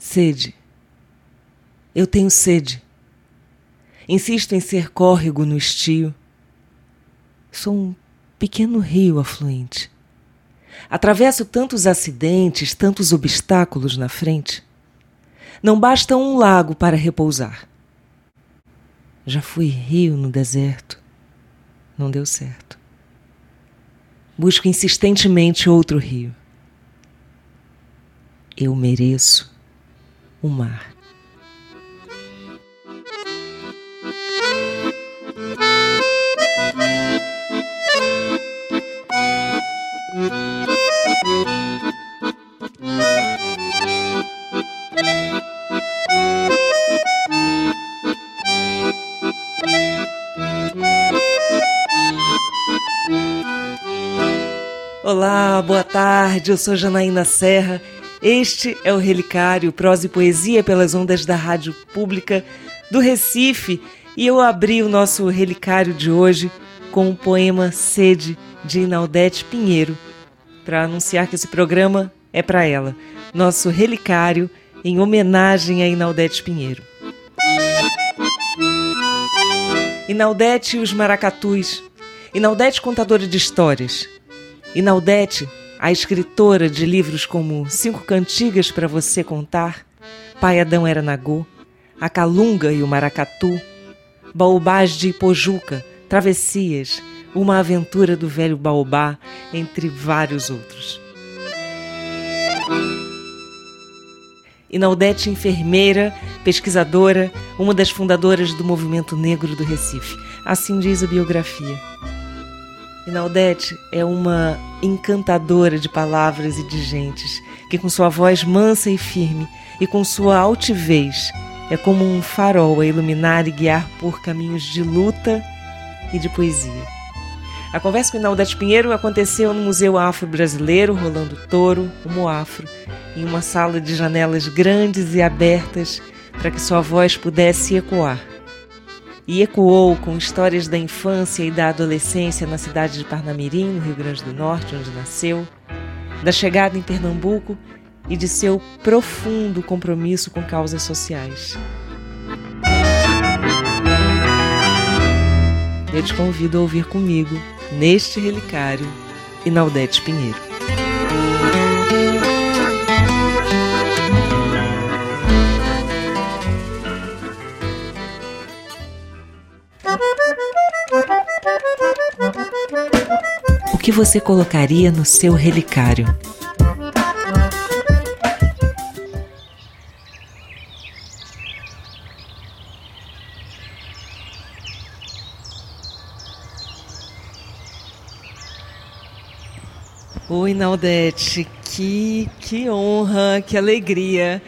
Sede. Eu tenho sede. Insisto em ser córrego no estio. Sou um pequeno rio afluente. Atravesso tantos acidentes, tantos obstáculos na frente. Não basta um lago para repousar. Já fui rio no deserto. Não deu certo. Busco insistentemente outro rio. Eu mereço o mar. Olá, boa tarde. Eu sou Janaína Serra. Este é o Relicário, prosa e poesia pelas ondas da Rádio Pública do Recife. E eu abri o nosso relicário de hoje com o poema Sede de Inaldete Pinheiro, para anunciar que esse programa é para ela. Nosso relicário em homenagem a Inaldete Pinheiro. Inaldete e os Maracatus. Inaldete contadora de histórias. Inaldete, a escritora de livros como Cinco Cantigas para Você Contar, Pai Adão era Nagô, A Calunga e o Maracatu, Baobás de Ipojuca, Travessias, Uma Aventura do Velho Baobá, entre vários outros. Inaldete, enfermeira, pesquisadora, uma das fundadoras do movimento negro do Recife. Assim diz a biografia. Inaldete é uma encantadora de palavras e de gentes, que com sua voz mansa e firme e com sua altivez é como um farol a iluminar e guiar por caminhos de luta e de poesia. A conversa com Inaldete Pinheiro aconteceu no Museu Afro-Brasileiro, Rolando Toro, o Moafro, em uma sala de janelas grandes e abertas para que sua voz pudesse ecoar e ecoou com histórias da infância e da adolescência na cidade de Parnamirim, no Rio Grande do Norte, onde nasceu, da chegada em Pernambuco e de seu profundo compromisso com causas sociais. Eu te convido a ouvir comigo, neste relicário, Inaldete Pinheiro. Que você colocaria no seu relicário? Oi, Naldete, que, que honra, que alegria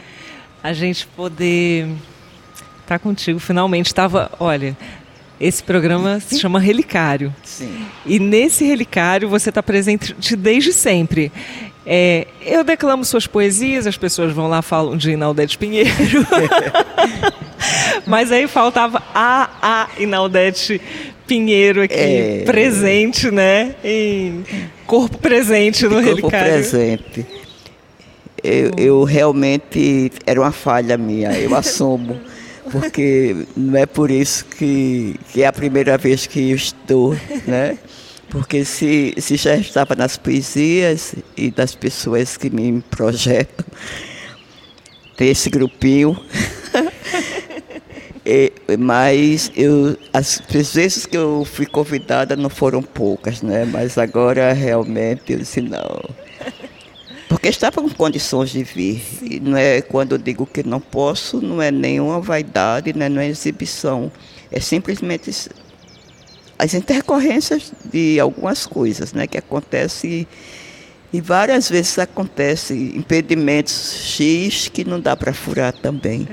a gente poder estar tá contigo. Finalmente estava, olha, esse programa se chama Relicário. Sim. E nesse relicário você está presente desde sempre. É, eu declamo suas poesias, as pessoas vão lá falam de Inaldete Pinheiro. Mas aí faltava a, a Inaldete Pinheiro aqui, é... presente, né? Em corpo presente no corpo relicário. Corpo presente. Eu, eu realmente era uma falha minha, eu assumo porque não é por isso que, que é a primeira vez que eu estou, né? Porque se, se já estava nas poesias e das pessoas que me projetam, tem esse grupinho. e, mas eu, as vezes que eu fui convidada não foram poucas, né? Mas agora realmente eu disse, não porque estava com condições de vir. E não é quando eu digo que não posso, não é nenhuma vaidade, né, não é exibição. É simplesmente as intercorrências de algumas coisas, né, que acontecem e várias vezes acontece impedimentos X que não dá para furar também.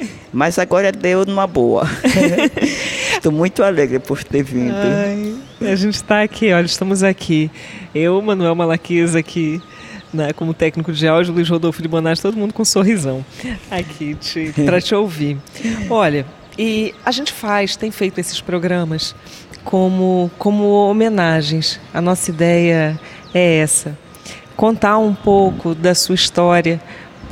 É. Mas agora deu numa boa. Estou muito alegre por ter vindo. Ai, a gente está aqui, olha, estamos aqui. Eu, Manuel Malaquias, aqui né, como técnico de áudio, Luiz Rodolfo de Bonatti, todo mundo com um sorrisão aqui para te ouvir. Olha, e a gente faz, tem feito esses programas como, como homenagens. A nossa ideia é essa: contar um pouco da sua história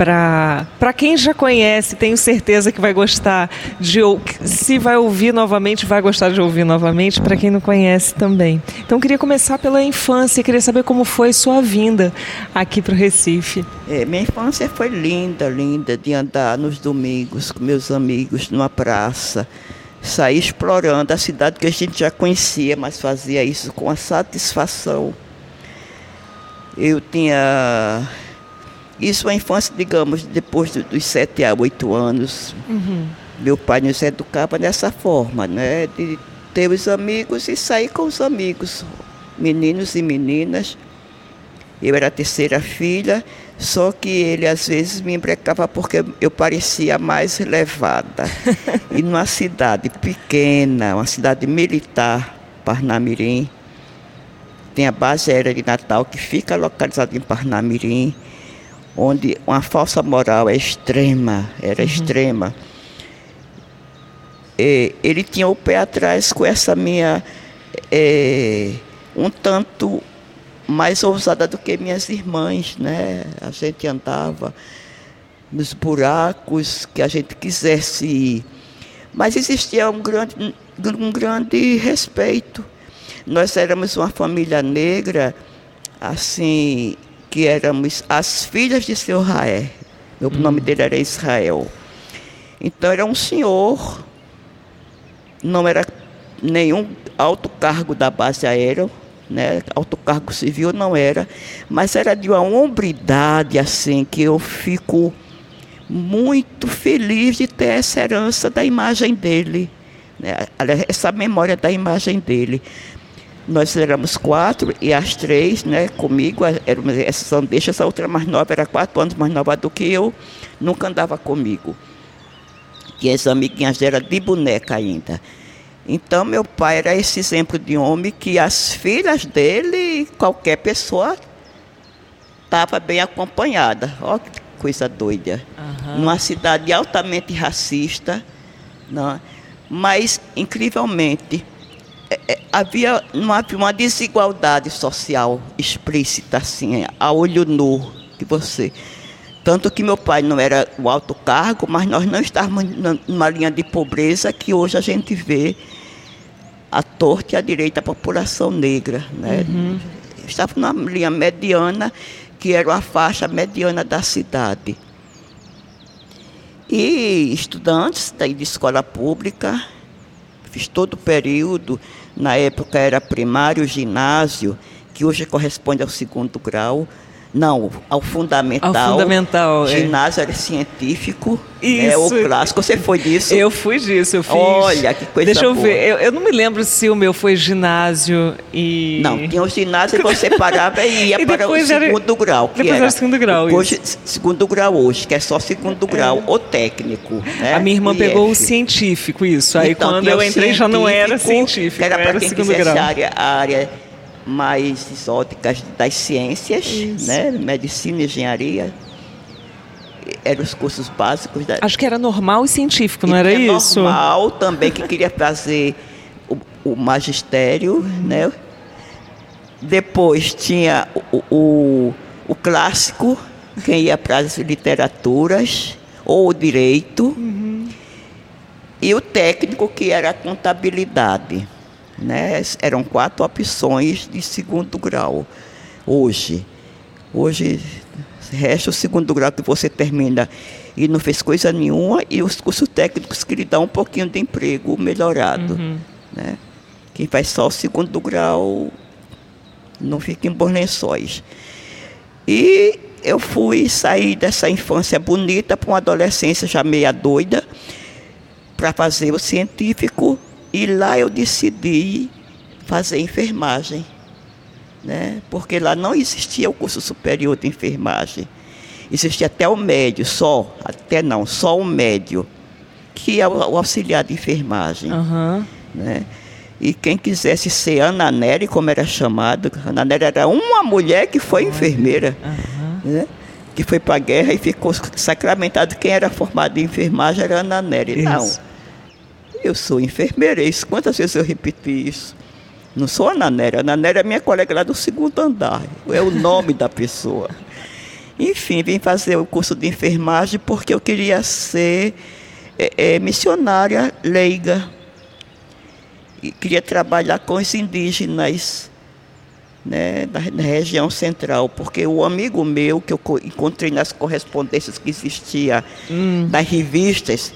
para quem já conhece, tenho certeza que vai gostar de se vai ouvir novamente, vai gostar de ouvir novamente, para quem não conhece também. Então queria começar pela infância, queria saber como foi sua vinda aqui para o Recife. É, minha infância foi linda, linda, de andar nos domingos com meus amigos numa praça, sair explorando a cidade que a gente já conhecia, mas fazia isso com a satisfação. Eu tinha isso a infância, digamos, depois dos sete a oito anos. Uhum. Meu pai nos educava dessa forma, né? De ter os amigos e sair com os amigos, meninos e meninas. Eu era a terceira filha, só que ele às vezes me embrecava porque eu parecia mais levada. e numa cidade pequena, uma cidade militar, Parnamirim, tem a base aérea de Natal que fica localizada em Parnamirim onde uma falsa moral é extrema, era uhum. extrema. E ele tinha o pé atrás com essa minha é, um tanto mais ousada do que minhas irmãs, né? A gente andava nos buracos que a gente quisesse ir. Mas existia um grande, um grande respeito. Nós éramos uma família negra, assim, que éramos as filhas de seu Raé. O hum. nome dele era Israel. Então era um senhor, não era nenhum alto cargo da base aérea, né? alto cargo civil não era, mas era de uma hombridade assim que eu fico muito feliz de ter essa herança da imagem dele, né? essa memória da imagem dele. Nós éramos quatro e as três, né, comigo, éramos, essa Sandeixa, essa outra mais nova, era quatro anos mais nova do que eu, nunca andava comigo. E as amiguinhas eram de boneca ainda. Então, meu pai era esse exemplo de homem que as filhas dele, qualquer pessoa, estava bem acompanhada. Olha que coisa doida. Uhum. Numa cidade altamente racista, não? É? mas, incrivelmente, havia, não havia uma desigualdade social explícita, assim, a olho nu, que você. Tanto que meu pai não era o alto cargo, mas nós não estávamos numa linha de pobreza que hoje a gente vê a torta e a direita da população negra. Né? Uhum. Estava numa linha mediana, que era uma faixa mediana da cidade. E estudantes daí de escola pública, fiz todo o período na época era primário, ginásio, que hoje corresponde ao segundo grau. Não, ao fundamental. Ao fundamental, é. Ginásio é. era científico, Isso. é o clássico. Você foi disso? Eu fui disso, eu fiz. Olha, que coisa Deixa eu boa. ver, eu, eu, não me lembro se o meu foi ginásio e... Não, tinha o ginásio que você parava e ia e para o segundo grau. Que depois era, o segundo grau, hoje, isso. Segundo grau hoje, que é só segundo grau, é. o técnico. Né? A minha irmã pegou o científico, isso. Aí então, quando eu entrei já não era científico, era para quem quisesse área... A área mais exóticas das ciências, Isso. né? medicina, engenharia. Eram os cursos básicos. Da... Acho que era normal e científico, não e era isso? Normal também, que queria fazer o, o magistério, uhum. né? Depois tinha o, o, o, clássico, quem ia para as literaturas, ou o direito, uhum. e o técnico, que era a contabilidade. Né? Eram quatro opções de segundo grau hoje. Hoje resta o segundo grau que você termina e não fez coisa nenhuma e os cursos técnicos que lhe dão um pouquinho de emprego melhorado. Uhum. Né? Quem faz só o segundo grau não fica em bons lençóis. E eu fui sair dessa infância bonita para uma adolescência já meia doida para fazer o científico e lá eu decidi fazer enfermagem, né? porque lá não existia o curso superior de enfermagem. Existia até o médio, só, até não, só o médio, que é o auxiliar de enfermagem. Uhum. Né? E quem quisesse ser Ana Nery, como era chamado, Ana Nery era uma mulher que foi enfermeira, uhum. né? que foi para a guerra e ficou sacramentado. Quem era formado em enfermagem era Ana Nery. Não eu sou enfermeira. Isso, quantas vezes eu repeti isso? Não sou a Nanéria. A Nanéria é minha colega lá do segundo andar. É o nome da pessoa. Enfim, vim fazer o curso de enfermagem porque eu queria ser é, é, missionária leiga. E queria trabalhar com os indígenas né, da, da, região central, porque o amigo meu que eu encontrei nas correspondências que existia hum. das revistas,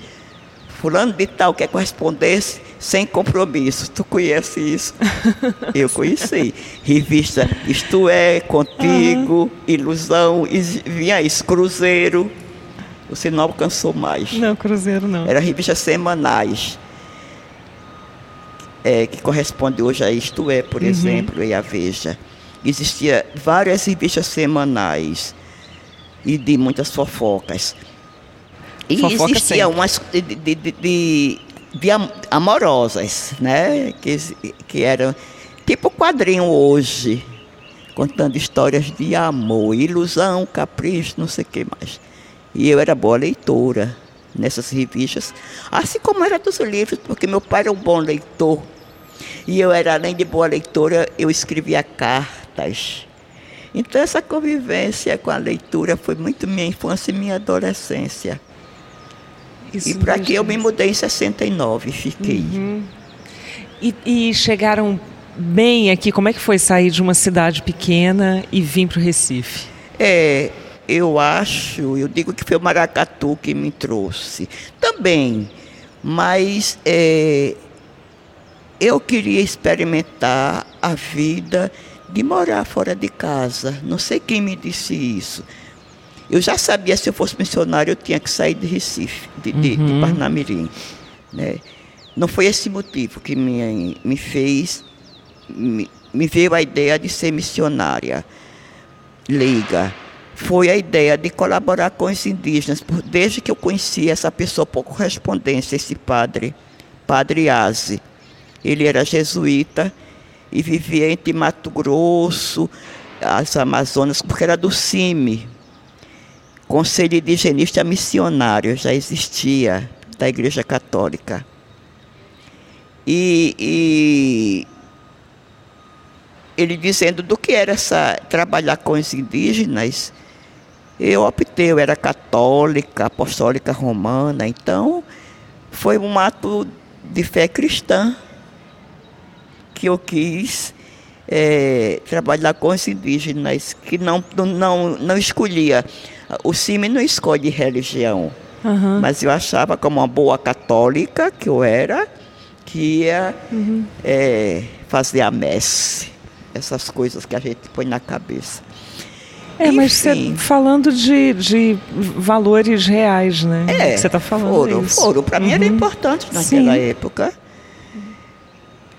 fulano de tal quer correspondência sem compromisso. Tu conhece isso? eu conheci. Revista Isto É, Contigo, uhum. Ilusão, vinha isso, Cruzeiro. Você não alcançou mais. Não, Cruzeiro não. Era revistas semanais é, que corresponde hoje a Isto É, por uhum. exemplo, e a Veja. Existia várias revistas semanais e de muitas fofocas. E Fofoca existia sempre. umas de, de, de, de, amorosas, né? Que, que eram tipo quadrinho hoje, contando histórias de amor, ilusão, capricho, não sei o que mais. E eu era boa leitora nessas revistas, assim como era dos livros, porque meu pai era um bom leitor. E eu era, além de boa leitora, eu escrevia cartas. Então essa convivência com a leitura foi muito minha infância e minha adolescência. Isso e para que eu me mudei em 69, fiquei. Uhum. E, e, chegaram bem aqui, como é que foi sair de uma cidade pequena e vir para o Recife? É, eu acho, eu digo que foi o Maracatu que me trouxe. Também, mas é, eu queria experimentar a vida de morar fora de casa. Não sei quem me disse isso. Eu já sabia se eu fosse missionário eu tinha que sair de Recife, de, uhum. de, de uhum. Parnamirim. Né? Não foi esse motivo que me, me fez, me, me veio a ideia de ser missionária leiga. Foi a ideia de colaborar com os indígenas, desde que eu conheci essa pessoa por correspondência, esse padre, Padre Aze. Ele era jesuíta e vivia entre Mato Grosso, as Amazonas, porque era do CIMI, Conselho Indigenista Missionário, já existia, da Igreja Católica. E, e ele dizendo do que era essa, trabalhar com os indígenas, eu optei, eu era católica, apostólica romana, então foi um ato de fé cristã que eu quis é, trabalhar com os indígenas, que não, não, não escolhia. O CIMI não escolhe religião, uhum. mas eu achava como uma boa católica, que eu era, que ia uhum. é, fazer a messe, essas coisas que a gente põe na cabeça. É, Enfim, mas você falando de, de valores reais, né? É, você está falando foram, isso. foram. Para uhum. mim era uhum. importante naquela Sim. época.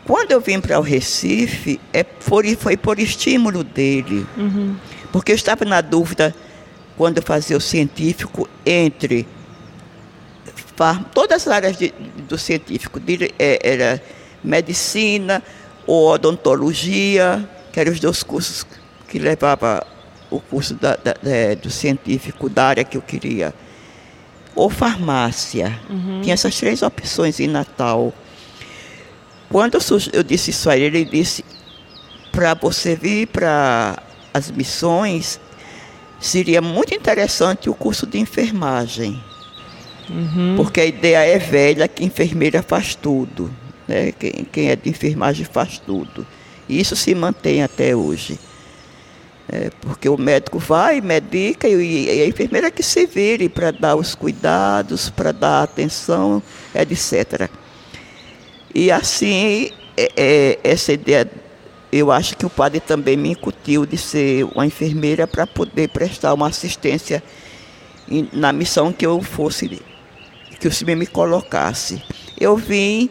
Quando eu vim para o Recife, é, foi, foi por estímulo dele. Uhum. Porque eu estava na dúvida, quando eu fazia o científico, entre todas as áreas de, do científico, é, era medicina ou odontologia, que eram os dois cursos que levava o curso da, da, é, do científico da área que eu queria, ou farmácia. Uhum. Tinha essas três opções em Natal. Quando eu, eu disse isso a ele, ele disse: para você vir para as missões, seria muito interessante o curso de enfermagem. Uhum. Porque a ideia é velha que enfermeira faz tudo. Né? Quem, quem é de enfermagem faz tudo. E isso se mantém até hoje. É, porque o médico vai, medica e, e a enfermeira que se vire para dar os cuidados, para dar atenção, etc. E assim, é, é, essa ideia, eu acho que o padre também me incutiu de ser uma enfermeira para poder prestar uma assistência na missão que eu fosse, que o Senhor me colocasse. Eu vim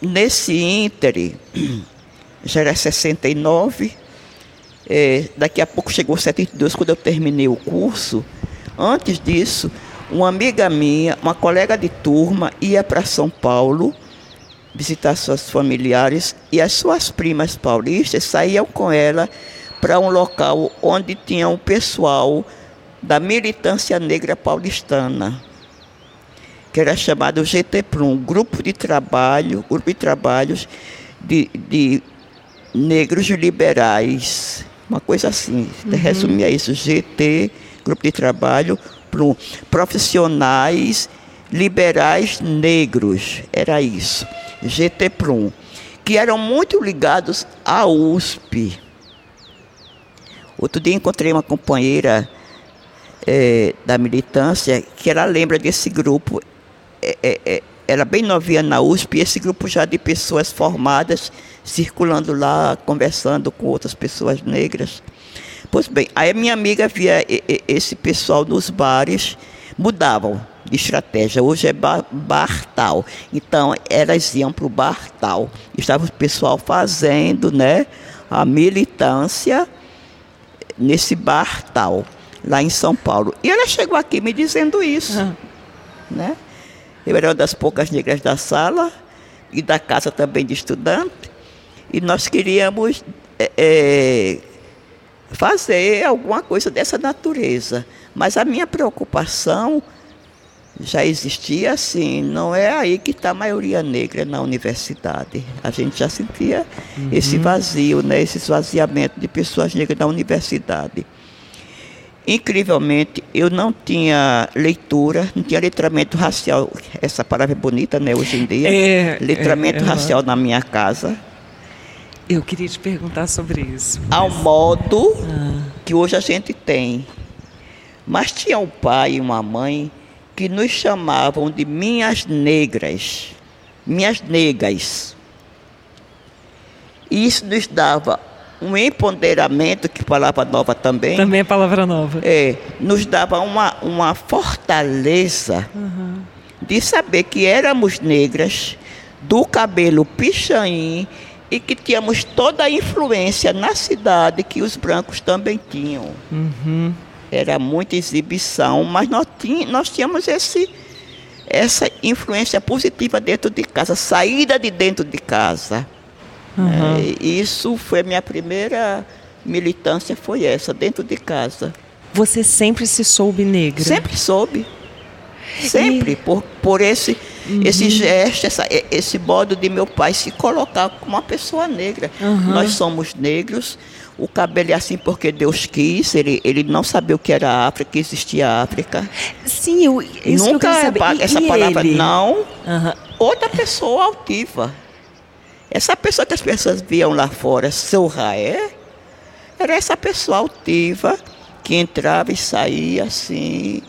nesse íntere, já era 69, é, daqui a pouco chegou 72, quando eu terminei o curso. Antes disso, uma amiga minha, uma colega de turma, ia para São Paulo visitar suas familiares e as suas primas paulistas saíam com ela para um local onde tinha um pessoal da militância negra paulistana, que era chamado GTPRUM, Grupo de Trabalho, Grupo de Trabalhos de, de Negros Liberais. Uma coisa assim, uhum. resumia isso, GT, Grupo de Trabalho Profissionais Liberais Negros, era isso, GT Prum, que eram muito ligados à USP. Outro dia encontrei uma companheira é, da militância que ela lembra desse grupo. É, é, é era bem novinha na USP, e esse grupo já de pessoas formadas, circulando lá, conversando com outras pessoas negras. Pois bem, aí a minha amiga via esse pessoal nos bares, mudavam de estratégia. Hoje é Bartal. Então, elas iam para o Bartal. Estava o pessoal fazendo né, a militância nesse Bartal, lá em São Paulo. E ela chegou aqui me dizendo isso. Uhum. Né? Eu era uma das poucas negras da sala e da casa também de estudante. E nós queríamos é, é, fazer alguma coisa dessa natureza. Mas a minha preocupação já existia assim, não é aí que está a maioria negra na universidade. A gente já sentia uhum. esse vazio, né, esse esvaziamento de pessoas negras na universidade. Incrivelmente, eu não tinha leitura, não tinha letramento racial, essa palavra é bonita, né, hoje em dia. É, letramento é, é, racial na minha casa. Eu queria te perguntar sobre isso. Ao modo ah. que hoje a gente tem. Mas tinha um pai e uma mãe que nos chamavam de minhas negras, minhas negas. E isso nos dava um empoderamento, que palavra nova também. Também é palavra nova. É, nos dava uma, uma fortaleza uhum. de saber que éramos negras, do cabelo pichain e que tínhamos toda a influência na cidade que os brancos também tinham. Uhum. Era muita exibição, mas nós, tínhamos, nós tínhamos esse, essa influência positiva dentro de casa, saída de dentro de casa. Uhum. É, isso foi a minha primeira militância, foi essa, dentro de casa. Você sempre se soube negra? Sempre soube. Sempre, e... por, por esse, uhum. esse gesto, essa, esse modo de meu pai se colocar como uma pessoa negra. Uhum. Nós somos negros, o cabelo é assim porque Deus quis, ele, ele não sabia o que era África, que existia África. Sim, eu, isso Nunca eu e, essa e palavra ele? não, uhum. outra pessoa altiva. Essa pessoa que as pessoas viam lá fora, seu Raé, era essa pessoa altiva que entrava e saía assim,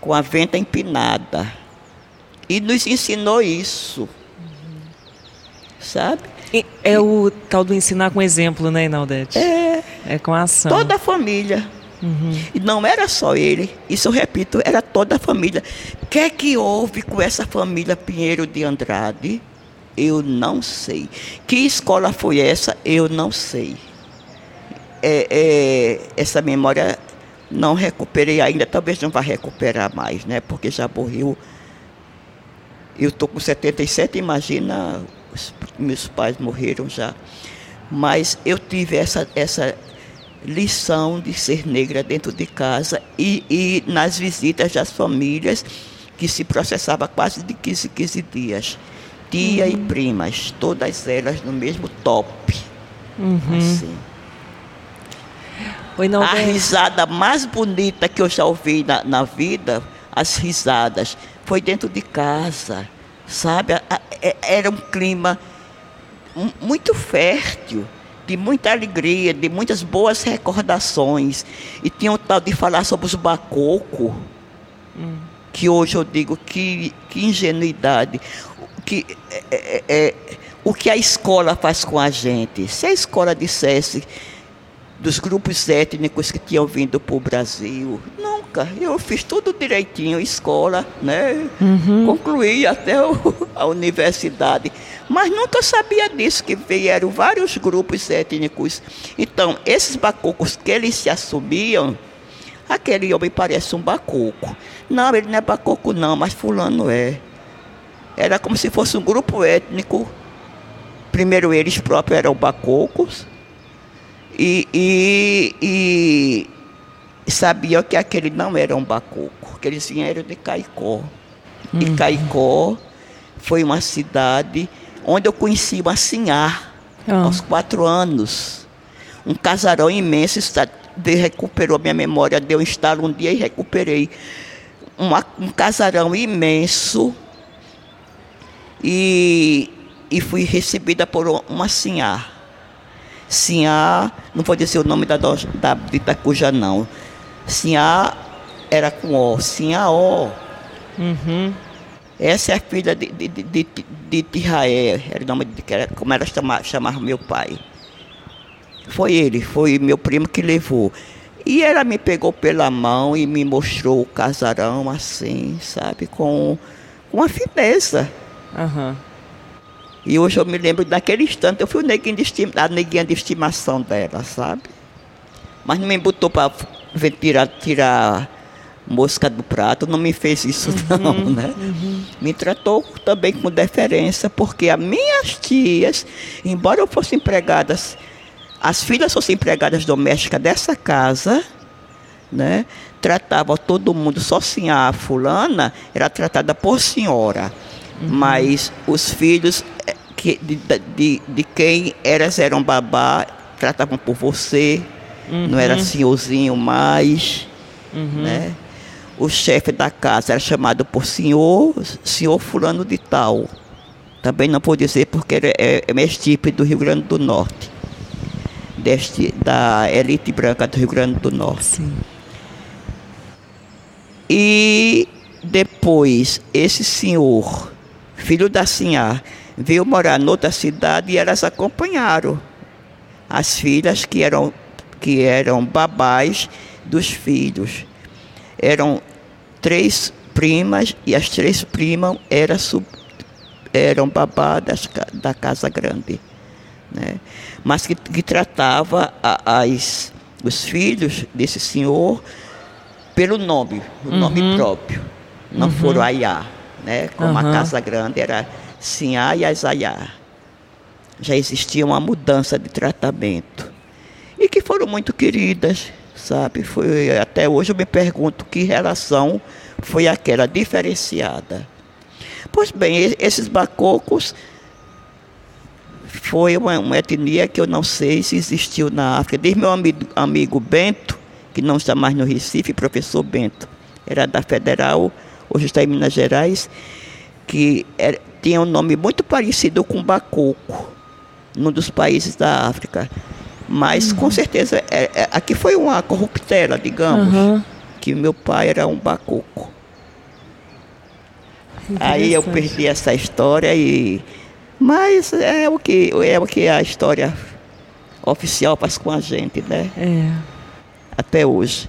com a venta empinada. E nos ensinou isso. Sabe? É o tal do ensinar com exemplo, né, Inaldete? É. É com a ação. Toda a família. Uhum. E não era só ele, isso eu repito, era toda a família. O que é que houve com essa família Pinheiro de Andrade? Eu não sei. Que escola foi essa? Eu não sei. É, é, essa memória não recuperei ainda, talvez não vá recuperar mais, né? Porque já morreu. Eu estou com 77, imagina, os, meus pais morreram já. Mas eu tive essa, essa lição de ser negra dentro de casa e, e nas visitas das famílias que se processava quase de 15, 15 dias tia uhum. e primas, todas elas no mesmo top. Uhum. Assim. Oi, não, a risada mais bonita que eu já ouvi na, na vida, as risadas, foi dentro de casa, sabe? É, era um clima muito fértil, de muita alegria, de muitas boas recordações. E tinha um tal de falar sobre os bacocos, hum. que hoje eu digo que, que ingenuidade que é, é, é, o que a escola faz com a gente. Se a escola dissesse dos grupos étnicos que tinham vindo para o Brasil, Eu fiz tudo direitinho, escola, né? Uhum. Concluí até o, a universidade. Mas nunca sabia disso, que vieram vários grupos étnicos. Então, esses bacocos que eles se assumiam, aquele homem parece um bacoco. Não, ele não é bacoco não, mas fulano é. Era como se fosse um grupo étnico. Primeiro eles próprios eram bacocos. E, e, e sabiam que aquele não era um bacoco, que eles vieram de Caicó. Uhum. E Caicó foi uma cidade onde eu conheci o Massinhar, oh. aos quatro anos. um casarão imenso, está, recuperou minha memória, deu um estalo um dia e recuperei. Uma, um casarão imenso e, e fui recebida por uma sinhá. Sinhá, não vou dizer o nome da, da de Itacuja não. Sinhá era com O, Sinhá O. Uhum. Essa é a filha de, de, de, de, de Israel, era o nome de, era, como ela chamava, chamava meu pai. Foi ele, foi meu primo que levou. E ela me pegou pela mão e me mostrou o casarão assim, sabe, com, com uma fineza. Uhum. E hoje eu me lembro daquele instante, eu fui o neguinho de estima, a neguinha de estimação dela, sabe? Mas não me botou para tirar, tirar mosca do prato, não me fez isso uhum, não, né? Uhum. Me tratou também com deferência, porque as minhas tias, embora eu fosse empregadas, as filhas fossem empregadas domésticas dessa casa, né? Tratava todo mundo, só assim a fulana era tratada por senhora. Uhum. Mas os filhos eh, que, de, de, de quem eras eram babá, tratavam por você, não era uhum. senhorzinho mais, uhum. né? o chefe da casa era chamado por senhor, senhor fulano de tal. Também não vou dizer porque ele é, é do Rio Grande do Norte. Deste, da elite branca do Rio Grande do Norte. Sim. E depois, esse senhor, filho da Sinhá, veio morar noutra cidade e elas acompanharam as filhas que eram, que eram babás dos filhos eram três primas e as três primas eram, sub, eram babadas da Casa Grande. Né? Mas que, que tratava a, as, os filhos desse senhor pelo nome, o uhum. nome próprio. Não uhum. foram Ayá, né? como uhum. a Casa Grande era Sinhá e Azaiá. Já existia uma mudança de tratamento. E que foram muito queridas, sabe? Foi, até hoje eu me pergunto que relação foi aquela diferenciada. Pois bem, esses bacocos foi uma, uma, etnia que eu não sei se existiu na África. Desde meu amigo, amigo Bento, que não está mais no Recife, professor Bento, era da Federal, hoje está em Minas Gerais, que era, tinha um nome muito parecido com Bacoco, num dos países da África. Mas uhum. com certeza, é, é, aqui foi uma corruptela, digamos, uhum. que meu pai era um bacuco. Aí eu perdi essa história e. Mas é o que, é o que a história oficial faz com a gente, né? É. Até hoje.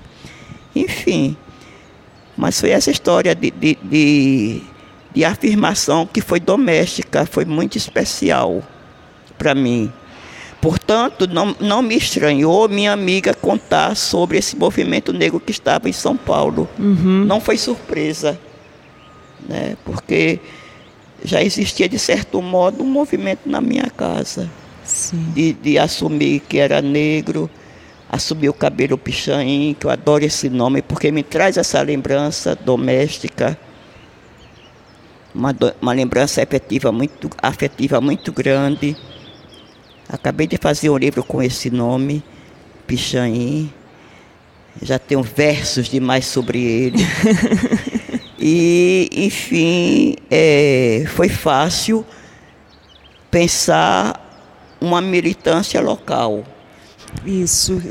Enfim. Mas foi essa história de, de, de, de afirmação que foi doméstica, foi muito especial para mim. Portanto, não, não me estranhou minha amiga contar sobre esse movimento negro que estava em São Paulo. Uhum. Não foi surpresa, né? porque já existia, de certo modo, um movimento na minha casa de, de, assumir que era negro, assumir o cabelo pichain, que eu adoro esse nome, porque me traz essa lembrança doméstica, uma, uma lembrança afetiva muito, afetiva muito grande. Acabei de fazer um livro com esse nome, Pichain. Já tenho versos demais sobre ele. e, enfim, é, foi fácil pensar uma militância local. Isso,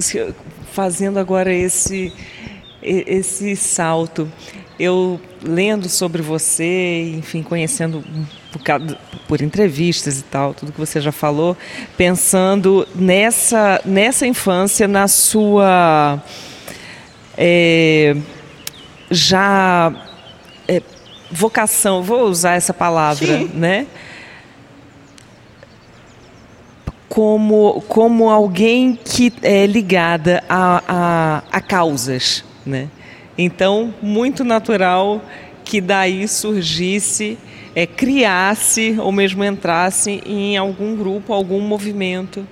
fazendo agora esse, esse salto eu lendo sobre você, enfim, conhecendo por, por, entrevistas e tal, tudo que você já falou, pensando nessa, nessa infância, na sua é, já é, vocação, vou usar essa palavra, Sim. né? Como, como alguém que é ligada a, a, a causas, né? Então, muito natural que daí surgisse, é, criasse ou mesmo entrasse em algum grupo, algum movimento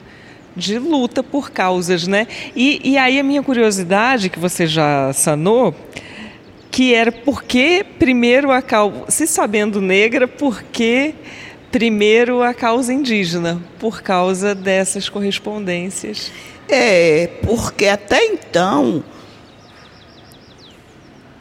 de luta por causas, né? E, e aí a minha curiosidade, que você já sanou, que era por que primeiro a causa, se sabendo negra, por que primeiro a causa indígena? Por causa dessas correspondências É, porque até então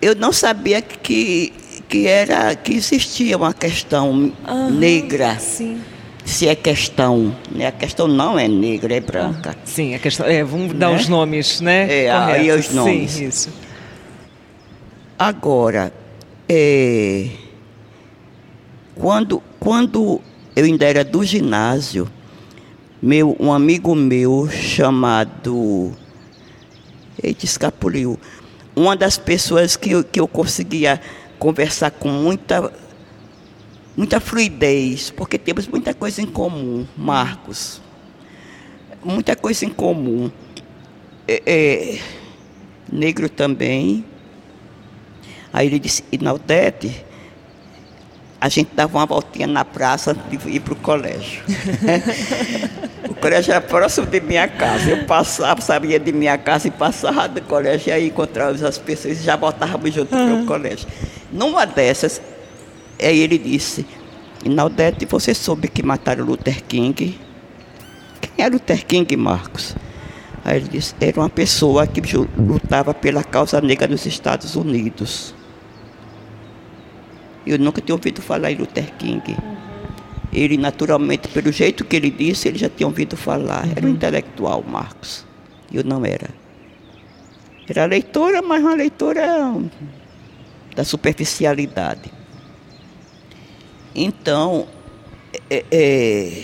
eu não sabia que, que era que existia uma questão Aham, negra. Sim. Se é questão, né? A questão não é negra, é branca. Sim, a questão. É, vamos dar Né? os nomes, né? É, aí os nomes. Sim, isso. Agora, é, quando, quando eu ainda era do ginásio, meu, um amigo meu chamado. Eita, escapuliu. Uma das pessoas que eu, que eu conseguia conversar com muita, muita fluidez, porque temos muita coisa em comum, Marcos. Muita coisa em comum. É, é, negro também. Aí ele disse, Inaldete, a gente dava uma voltinha na praça antes de ir para o colégio. o colégio era próximo de minha casa. Eu passava, sabia de minha casa e passava do colégio, e aí encontrávamos as pessoas e já voltávamos junto para o colégio. Numa dessas, ele disse, Inaldete, você soube que mataram Luther King? Quem é Luther King, Marcos? Aí ele disse, era uma pessoa que lutava pela causa negra nos Estados Unidos. Eu nunca tinha ouvido falar em Luther King. Ele, naturalmente, pelo jeito que ele disse, ele já tinha ouvido falar. Era um intelectual, Marcos. Eu não era. Era leitora, mas uma leitora da superficialidade. Então, é, é,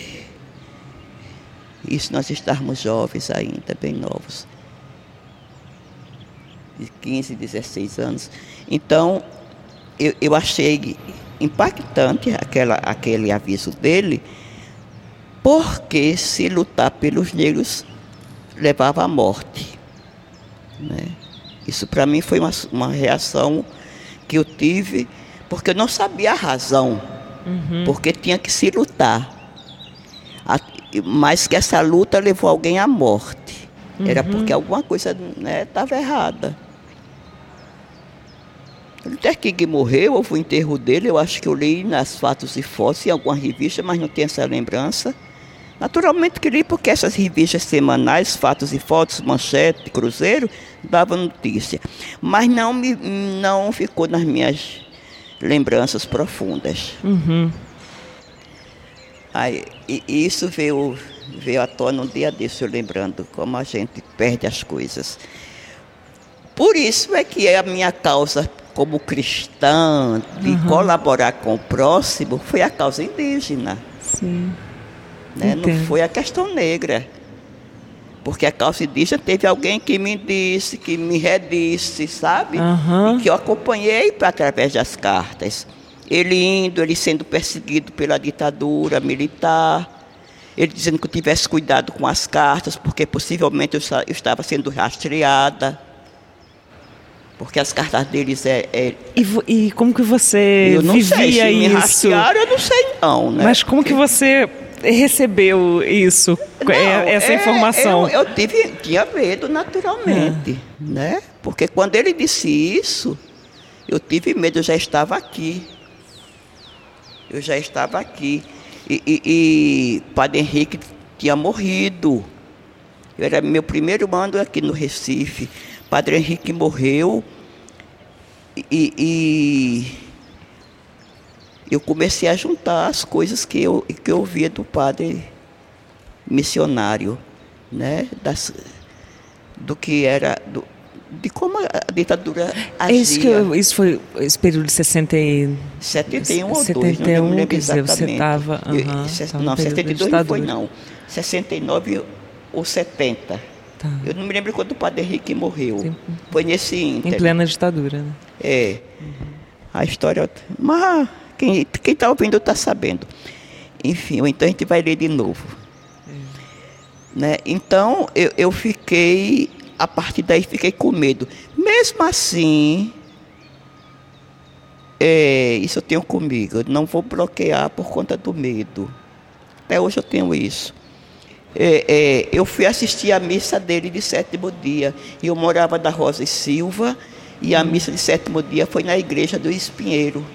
isso nós estarmos jovens ainda, bem novos. De 15, 16 anos. Então, eu, eu achei impactante aquela, aquele aviso dele, porque se lutar pelos negros levava à morte. Né? Isso para mim foi uma, uma reação que eu tive, porque eu não sabia a razão, porque tinha que se lutar. A- mas que essa luta levou alguém à morte. Era porque alguma coisa estava errada. Luther King morreu, houve o enterro dele, eu acho que eu li nas Fatos e Fotos, em alguma revista, mas não tenho essa lembrança. Naturalmente que li porque essas revistas semanais, Fatos e Fotos, Manchete, Cruzeiro, davam notícia. Mas não, me, não ficou nas minhas lembranças profundas. Uhum. Aí, e isso veio, veio à tona um dia desse, eu lembrando como a gente perde as coisas. Por isso é que a minha causa como cristã, de colaborar com o próximo, foi a causa indígena. Sim. Né? Não foi a questão negra. Porque a indígena teve alguém que me disse, que me redisse, sabe? Aham. E que eu acompanhei pra- através das cartas. Ele indo, ele sendo perseguido pela ditadura militar. Ele dizendo que eu tivesse cuidado com as cartas, porque possivelmente eu, eu estava sendo rastreada. Porque as cartas deles é. é E, e como que você eu não vivia sei, se me isso? eu não sei não, né? Mas como que você recebeu isso, Não, é- essa é, informação? Eu, eu tive, tinha medo naturalmente, né? Porque quando ele disse isso, eu tive medo, eu já estava aqui. Eu já estava aqui. E, e, e Padre Henrique tinha morrido. Eu era meu primeiro mando aqui no Recife. Padre Henrique morreu. E, e eu comecei a juntar as coisas que eu, que eu via do padre missionário, né? Das, do que era, do, de como a ditadura É agia. isso, que eu- isso foi esse período de 60 e... 71 ou 2, não 71, me lembro quer dizer, você exatamente. tava, Eu- aham, se- tava no não, período da 72 não foi não. 69 ou 70. Tá. Eu não me lembro quando o Padre Henrique morreu. Sim. Foi nesse Em ínter. plena ditadura, né? É. A história. Mas quem está ouvindo está sabendo. Enfim, então a gente vai ler de novo. Né? Então eu, eu fiquei, a partir daí fiquei com medo. Mesmo assim, é, isso eu tenho comigo. Eu não vou bloquear por conta do medo. Até hoje eu tenho isso. É, é, eu fui assistir a missa dele de sétimo dia. Eu morava da Rosa e Silva. E a missa de sétimo dia foi na igreja do Espinheiro.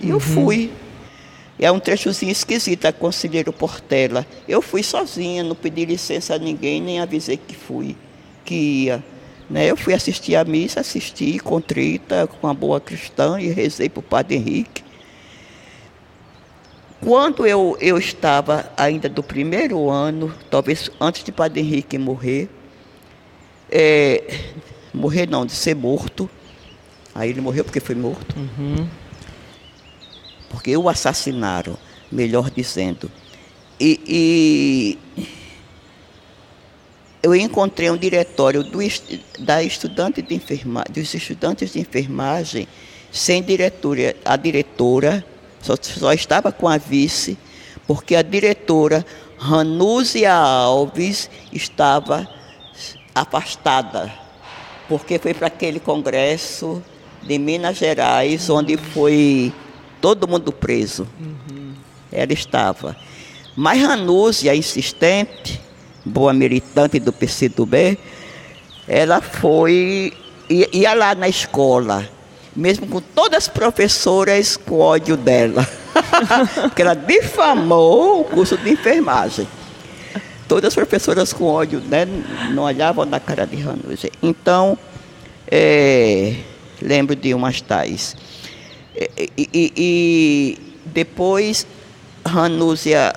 E eu fui. É um trechozinho esquisito, a Conselheiro Portela. Eu fui sozinha, não pedi licença a ninguém, nem avisei que fui, que ia. Né? Eu fui assistir a missa, assisti contrita, com uma boa cristã, e rezei para o Padre Henrique. Quando eu, eu estava ainda do primeiro ano, talvez antes de Padre Henrique morrer, é, morrer não, de ser morto, aí ele morreu porque foi morto. Uhum porque o assassinaram, melhor dizendo. E, e eu encontrei um diretório do, da estudante de enfermagem, dos estudantes de enfermagem sem diretora. A diretora só, só estava com a vice, porque a diretora Ranúzia Alves estava afastada, porque foi para aquele congresso de Minas Gerais, onde foi todo mundo preso. Uhum. Ela estava. Mas Ranúzia, insistente, boa militante do PCdoB, ela foi, ia lá na escola, mesmo com todas as professoras com ódio dela. Porque ela difamou o curso de enfermagem. Todas as professoras com ódio, né, não olhavam na cara de Ranúzia. Então, é, lembro de umas tais. E, e, e depois Ranúzia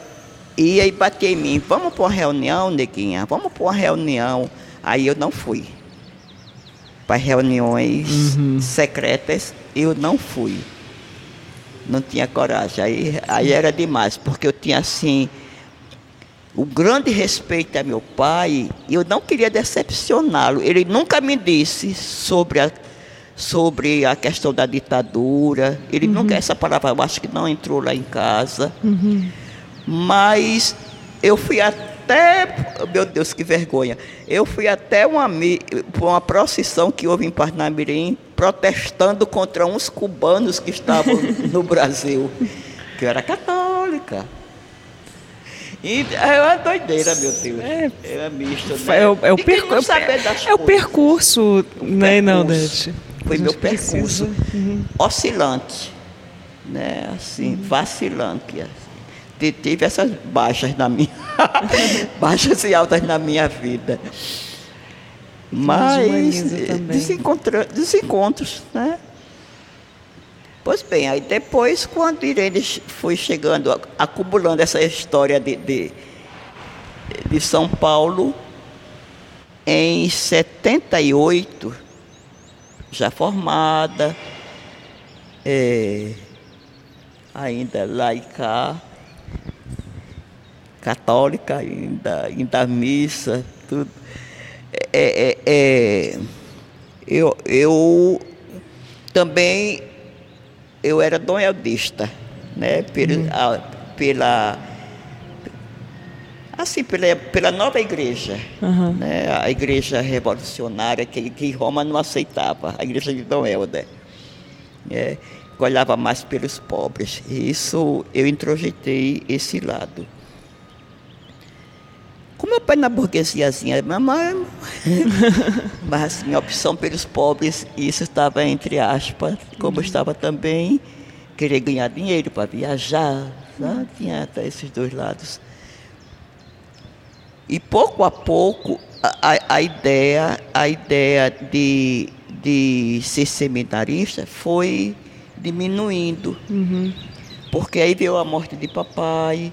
ia e batia em mim, vamos para uma reunião, neguinha, vamos para uma reunião. Aí eu não fui. Para reuniões uhum. secretas, eu não fui. Não tinha coragem. Aí, aí era demais, porque eu tinha assim o grande respeito a meu pai, eu não queria decepcioná-lo. Ele nunca me disse sobre a sobre a questão da ditadura. Ele uhum. nunca, essa palavra eu acho que não entrou lá em casa. Uhum. Mas eu fui até, meu Deus, que vergonha. Eu fui até uma, uma procissão que houve em Parnamirim, protestando contra uns cubanos que estavam no Brasil, que eu era católica. E é uma doideira, meu Deus. É, é misto, né? É, o, é o, percu é, é o percurso, né, Naldete? Foi meu percurso uhum. oscilante, né? Assim, uhum. vacilante. Assim. Tive essas baixas na minha baixas e altas na minha vida. Mas desencontros, desencontros, né? Pois bem, aí depois, quando Irene foi chegando, acumulando essa história de, de, de São Paulo, em 78, já formada, é, ainda laica, católica, ainda, ainda missa, tudo. É, é, é, eu, eu também eu era doneldista, né? Pela, hum. a, pela assim, pela, pela nova igreja, uhum. né? a igreja revolucionária que, que Roma não aceitava, a igreja de Dom Helder, né? olhava mais pelos pobres. E isso eu introjetei esse lado. Com meu pai na burguesiazinha, mamãe, mas assim, a opção pelos pobres, isso estava entre aspas, como uhum. estava também querer ganhar dinheiro para viajar, sabe? tinha até esses dois lados. E pouco a pouco a, a ideia, a ideia de, de ser seminarista foi diminuindo. Uhum. Porque aí veio a morte de papai,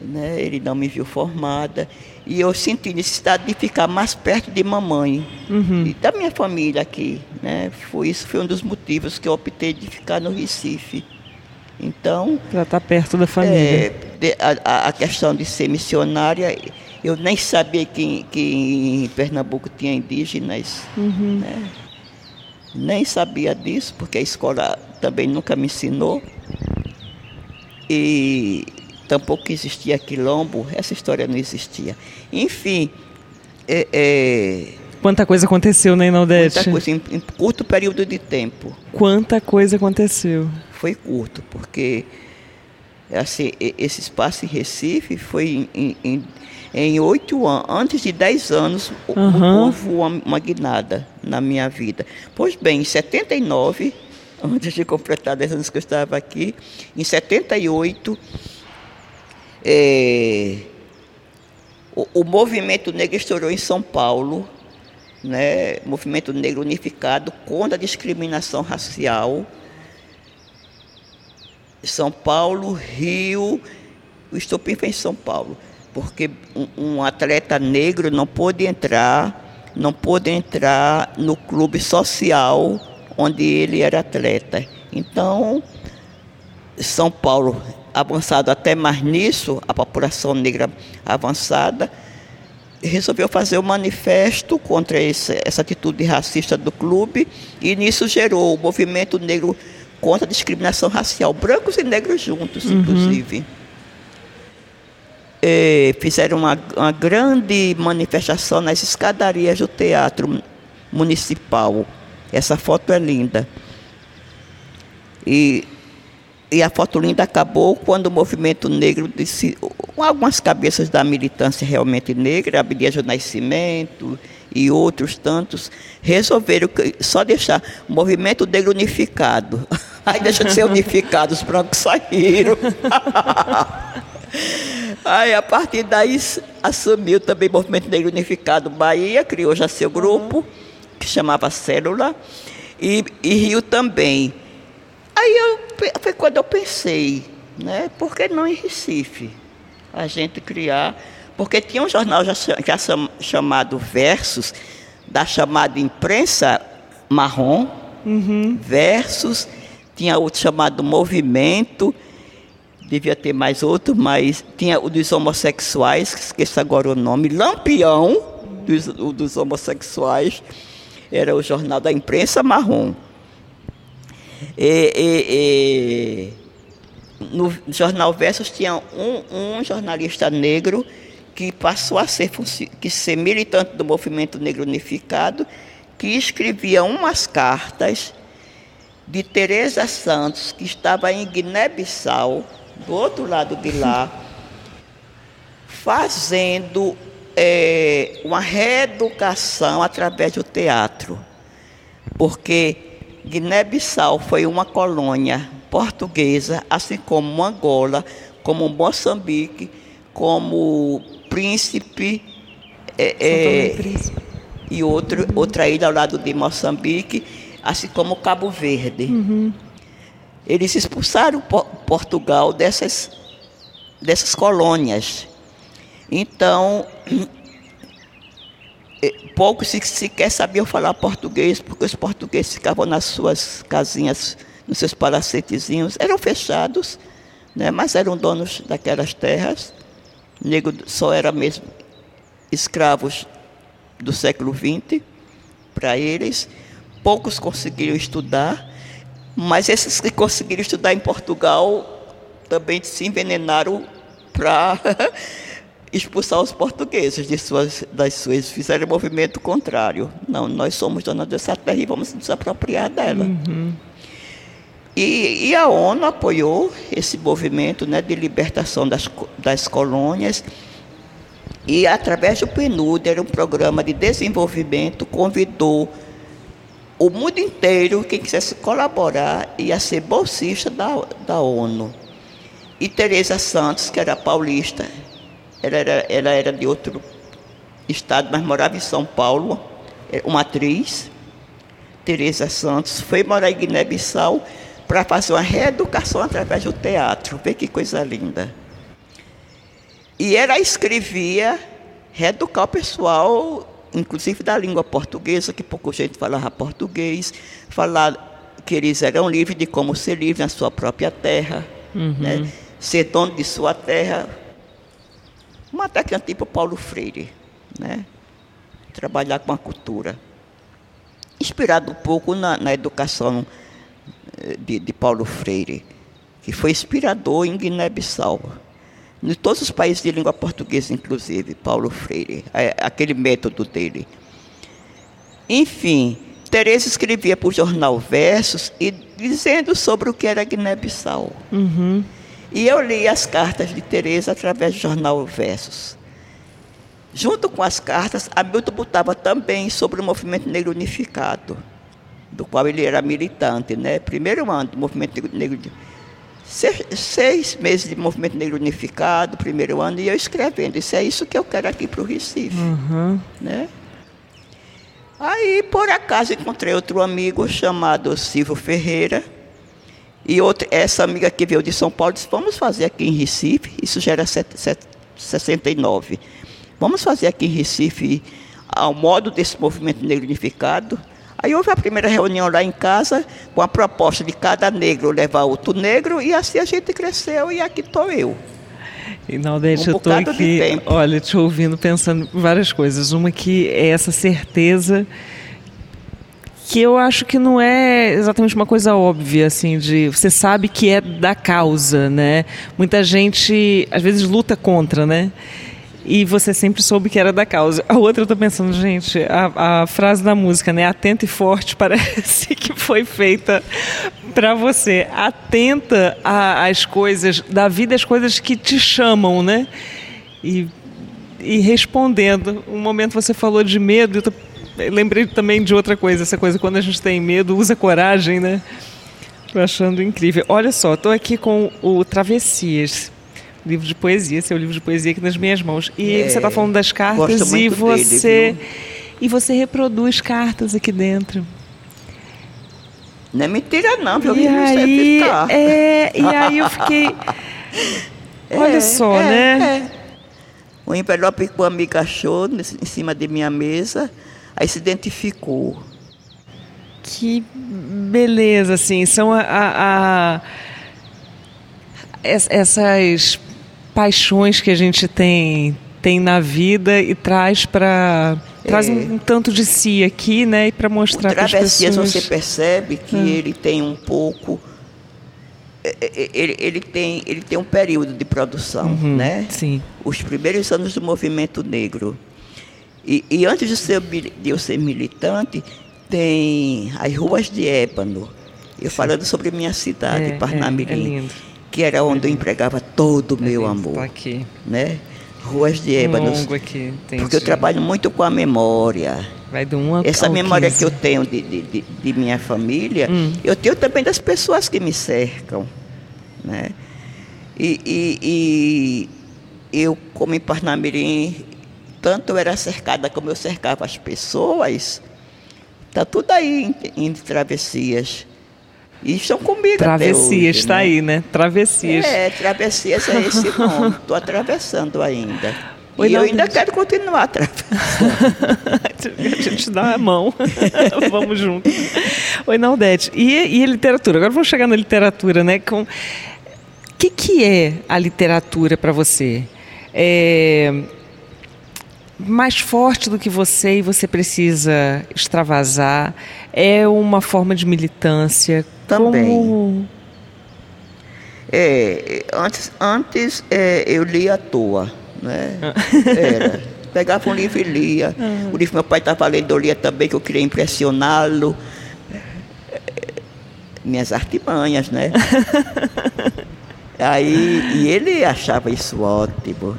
né? ele não me viu formada. E eu senti necessidade de ficar mais perto de mamãe uhum. e da minha família aqui. Né? Foi, isso foi um dos motivos que eu optei de ficar no Recife. Então. Para estar tá perto da família. É, a, a questão de ser missionária eu nem sabia que, que em Pernambuco tinha indígenas. Uhum. Né? Nem sabia disso, porque a escola também nunca me ensinou. E tampouco existia quilombo, essa história não existia. Enfim, é, é, Quanta coisa aconteceu, né, Inaldete? Quanta coisa, em, em, curto período de tempo. Quanta coisa aconteceu. Foi curto, porque assim, esse espaço em Recife foi em, em, em oito anos, antes de dez anos, uhum. houve uma, uma guinada na minha vida. Pois bem, em 79, antes de completar 10 anos que eu estava aqui, em 78, é, o, o movimento negro estourou em São Paulo, né, movimento negro unificado contra a discriminação racial. São Paulo, Rio, o estopim foi em São Paulo, porque um, um, atleta negro não pôde entrar, não pôde entrar no clube social onde ele era atleta. Então, São Paulo avançado até mais nisso, a população negra avançada, resolveu fazer um manifesto contra esse, essa atitude racista do clube e nisso gerou o movimento negro contra a discriminação racial, brancos e negros juntos, uhum. inclusive. E fizeram uma, uma grande manifestação nas escadarias do teatro municipal. Essa foto é linda. E e a foto linda acabou quando o movimento negro, disse, algumas cabeças da militância realmente negra, Abdias do Nascimento e outros tantos, resolveram só deixar o movimento negro unificado. Aí deixa de ser unificado, os brancos saíram. Aí, a partir daí, assumiu também o Movimento Negro Unificado Bahia, criou já seu grupo, que chamava Célula, e, e Rio também. Aí eu, foi quando eu pensei, né, por que não em Recife? A gente criar, porque tinha um jornal já, já chamado Versus, da chamada imprensa marrom, uhum. Versus, tinha outro chamado Movimento, devia ter mais outro, mas tinha o dos homossexuais, esqueço agora o nome, Lampião dos, dos homossexuais, era o jornal da imprensa marrom. E, e, e, no Jornal Versos tinha um, um, jornalista negro que passou a ser, que ser militante do movimento negro unificado, que escrevia umas cartas de Teresa Santos, que estava em Guiné-Bissau, do outro lado de lá, fazendo é, uma reeducação através do teatro. Porque Guiné-Bissau foi uma colônia portuguesa, assim como Angola, como Moçambique, como Príncipe, é, é, e outro, uhum. outra ilha ao lado de Moçambique, assim como Cabo Verde. Uhum. Eles expulsaram Portugal dessas, dessas colônias. Então, poucos sequer sabiam falar português, porque os portugueses ficavam nas suas casinhas, nos seus palacetezinhos, eram fechados, né, mas eram donos daquelas terras. Negro só era mesmo escravos do século XX para eles. Poucos conseguiram estudar, mas esses que conseguiram estudar em Portugal também se envenenaram para expulsar os portugueses de suas, das suas, fizeram movimento contrário. Não, nós somos donos dessa terra e vamos nos apropriar dela. Uhum. E, e, a ONU apoiou esse movimento né, de libertação das, das colônias e, através do PNUD, era um programa de desenvolvimento, convidou o mundo inteiro, quem quisesse colaborar, ia ser bolsista da, da ONU. E Teresa Santos, que era paulista, ela era, ela era de outro estado, mas morava em São Paulo, é, uma atriz, Teresa Santos, foi morar em Guiné-Bissau para fazer uma reeducação através do teatro. Vê que coisa linda. E ela escrevia, reeducar o pessoal, inclusive da língua portuguesa, que pouca gente falava português, falar que eles eram livres de como ser livre na sua própria terra, uhum. né? ser dono de sua terra, uma técnica tipo Paulo Freire, né? trabalhar com a cultura. Inspirado um pouco na, na educação eh, de, de, Paulo Freire, que foi inspirador em Guiné-Bissau. Em todos os países de língua portuguesa, inclusive, Paulo Freire, é, aquele método dele. Enfim, Teresa escrevia para o jornal Versos e dizendo sobre o que era Guiné-Bissau. Uhum. E eu li as cartas de Teresa através do jornal Versos. Junto com as cartas, Hamilton botava também sobre o movimento negro unificado. do qual ele era militante, né? Primeiro ano do movimento negro, seis, seis, meses de movimento negro unificado, primeiro ano, e eu escrevendo, isso é isso que eu quero aqui para o Recife, uhum. né? Aí, por acaso, encontrei outro amigo chamado Silvio Ferreira, e outra, essa amiga que veio de São Paulo disse, vamos fazer aqui em Recife, isso já era set, set, 69, vamos fazer aqui em Recife ao modo desse movimento negro unificado, Aí houve a primeira reunião lá em casa, com a proposta de cada negro levar outro negro, e assim a gente cresceu, e aqui estou eu. E Naldete, um eu estou aqui, olha, te ouvindo, pensando várias coisas. Uma que é essa certeza que eu acho que não é exatamente uma coisa óbvia, assim, de você sabe que é da causa, né? Muita gente às vezes luta contra, né? E você sempre soube que era da causa. A outra eu tô pensando, gente, a, a frase da música, né? Atenta e forte, parece que foi feita para você. Atenta às coisas da vida, as coisas que te chamam, né? E, e respondendo. Um momento você falou de medo, eu, tô, lembrei também de outra coisa, essa coisa, quando a gente tem medo, usa coragem, né? Tô achando incrível. Olha só, estou aqui com o Travessias livro de poesia, seu livro de poesia aqui nas minhas mãos. E é, você está falando das cartas e você dele, e você reproduz cartas aqui dentro. Não é mentira não, viu? E aí, é, e aí eu fiquei Olha é, só, é, né? É. O envelope que o amigo achou em cima de minha mesa, aí se identificou. Que beleza, assim, são a, a, a essas paixões que a gente tem tem na vida e traz para traz é. um, um, tanto de si aqui, né, e para mostrar para as pessoas. você percebe que hum. ele tem um pouco é, é, ele, ele, tem, ele tem um período de produção, uhum, né? Sim. Os primeiros anos do movimento negro. E, e antes de, ser, de eu ser militante, tem as ruas de ébano. Eu sim. falando sobre minha cidade, é, Parnamirim. É, é lindo que era onde eu empregava todo o meu amor. Tá aqui. Né? Ruas de Ébanos. aqui, porque eu trabalho muito com a memória. Vai de uma Essa memória 15. que eu tenho de, de, de minha família, hum. eu tenho também das pessoas que me cercam. Né? E, e, e eu, como em Parnamirim, tanto eu era cercada como eu cercava as pessoas, está tudo aí em, em travessias. E estão comigo Travessias, está né? aí, né? Travessias. É, travessias é esse nome. Estou atravessando ainda. Oi, e eu ainda quero continuar atravessando. a gente dá a mão. vamos junto. Oi, Naldete. E, e a literatura? Agora vamos chegar na literatura, né? Com... O que, que é a literatura para você? É mais forte do que você e você precisa extravasar? É uma forma de militância? Também. Como... É, antes antes é, eu lia à toa, né? Era. Pegava um livro e lia. Uhum. O livro que meu pai estava lendo, eu lia também, que eu queria impressioná-lo. Minhas artimanhas, né? Aí, e ele achava isso ótimo.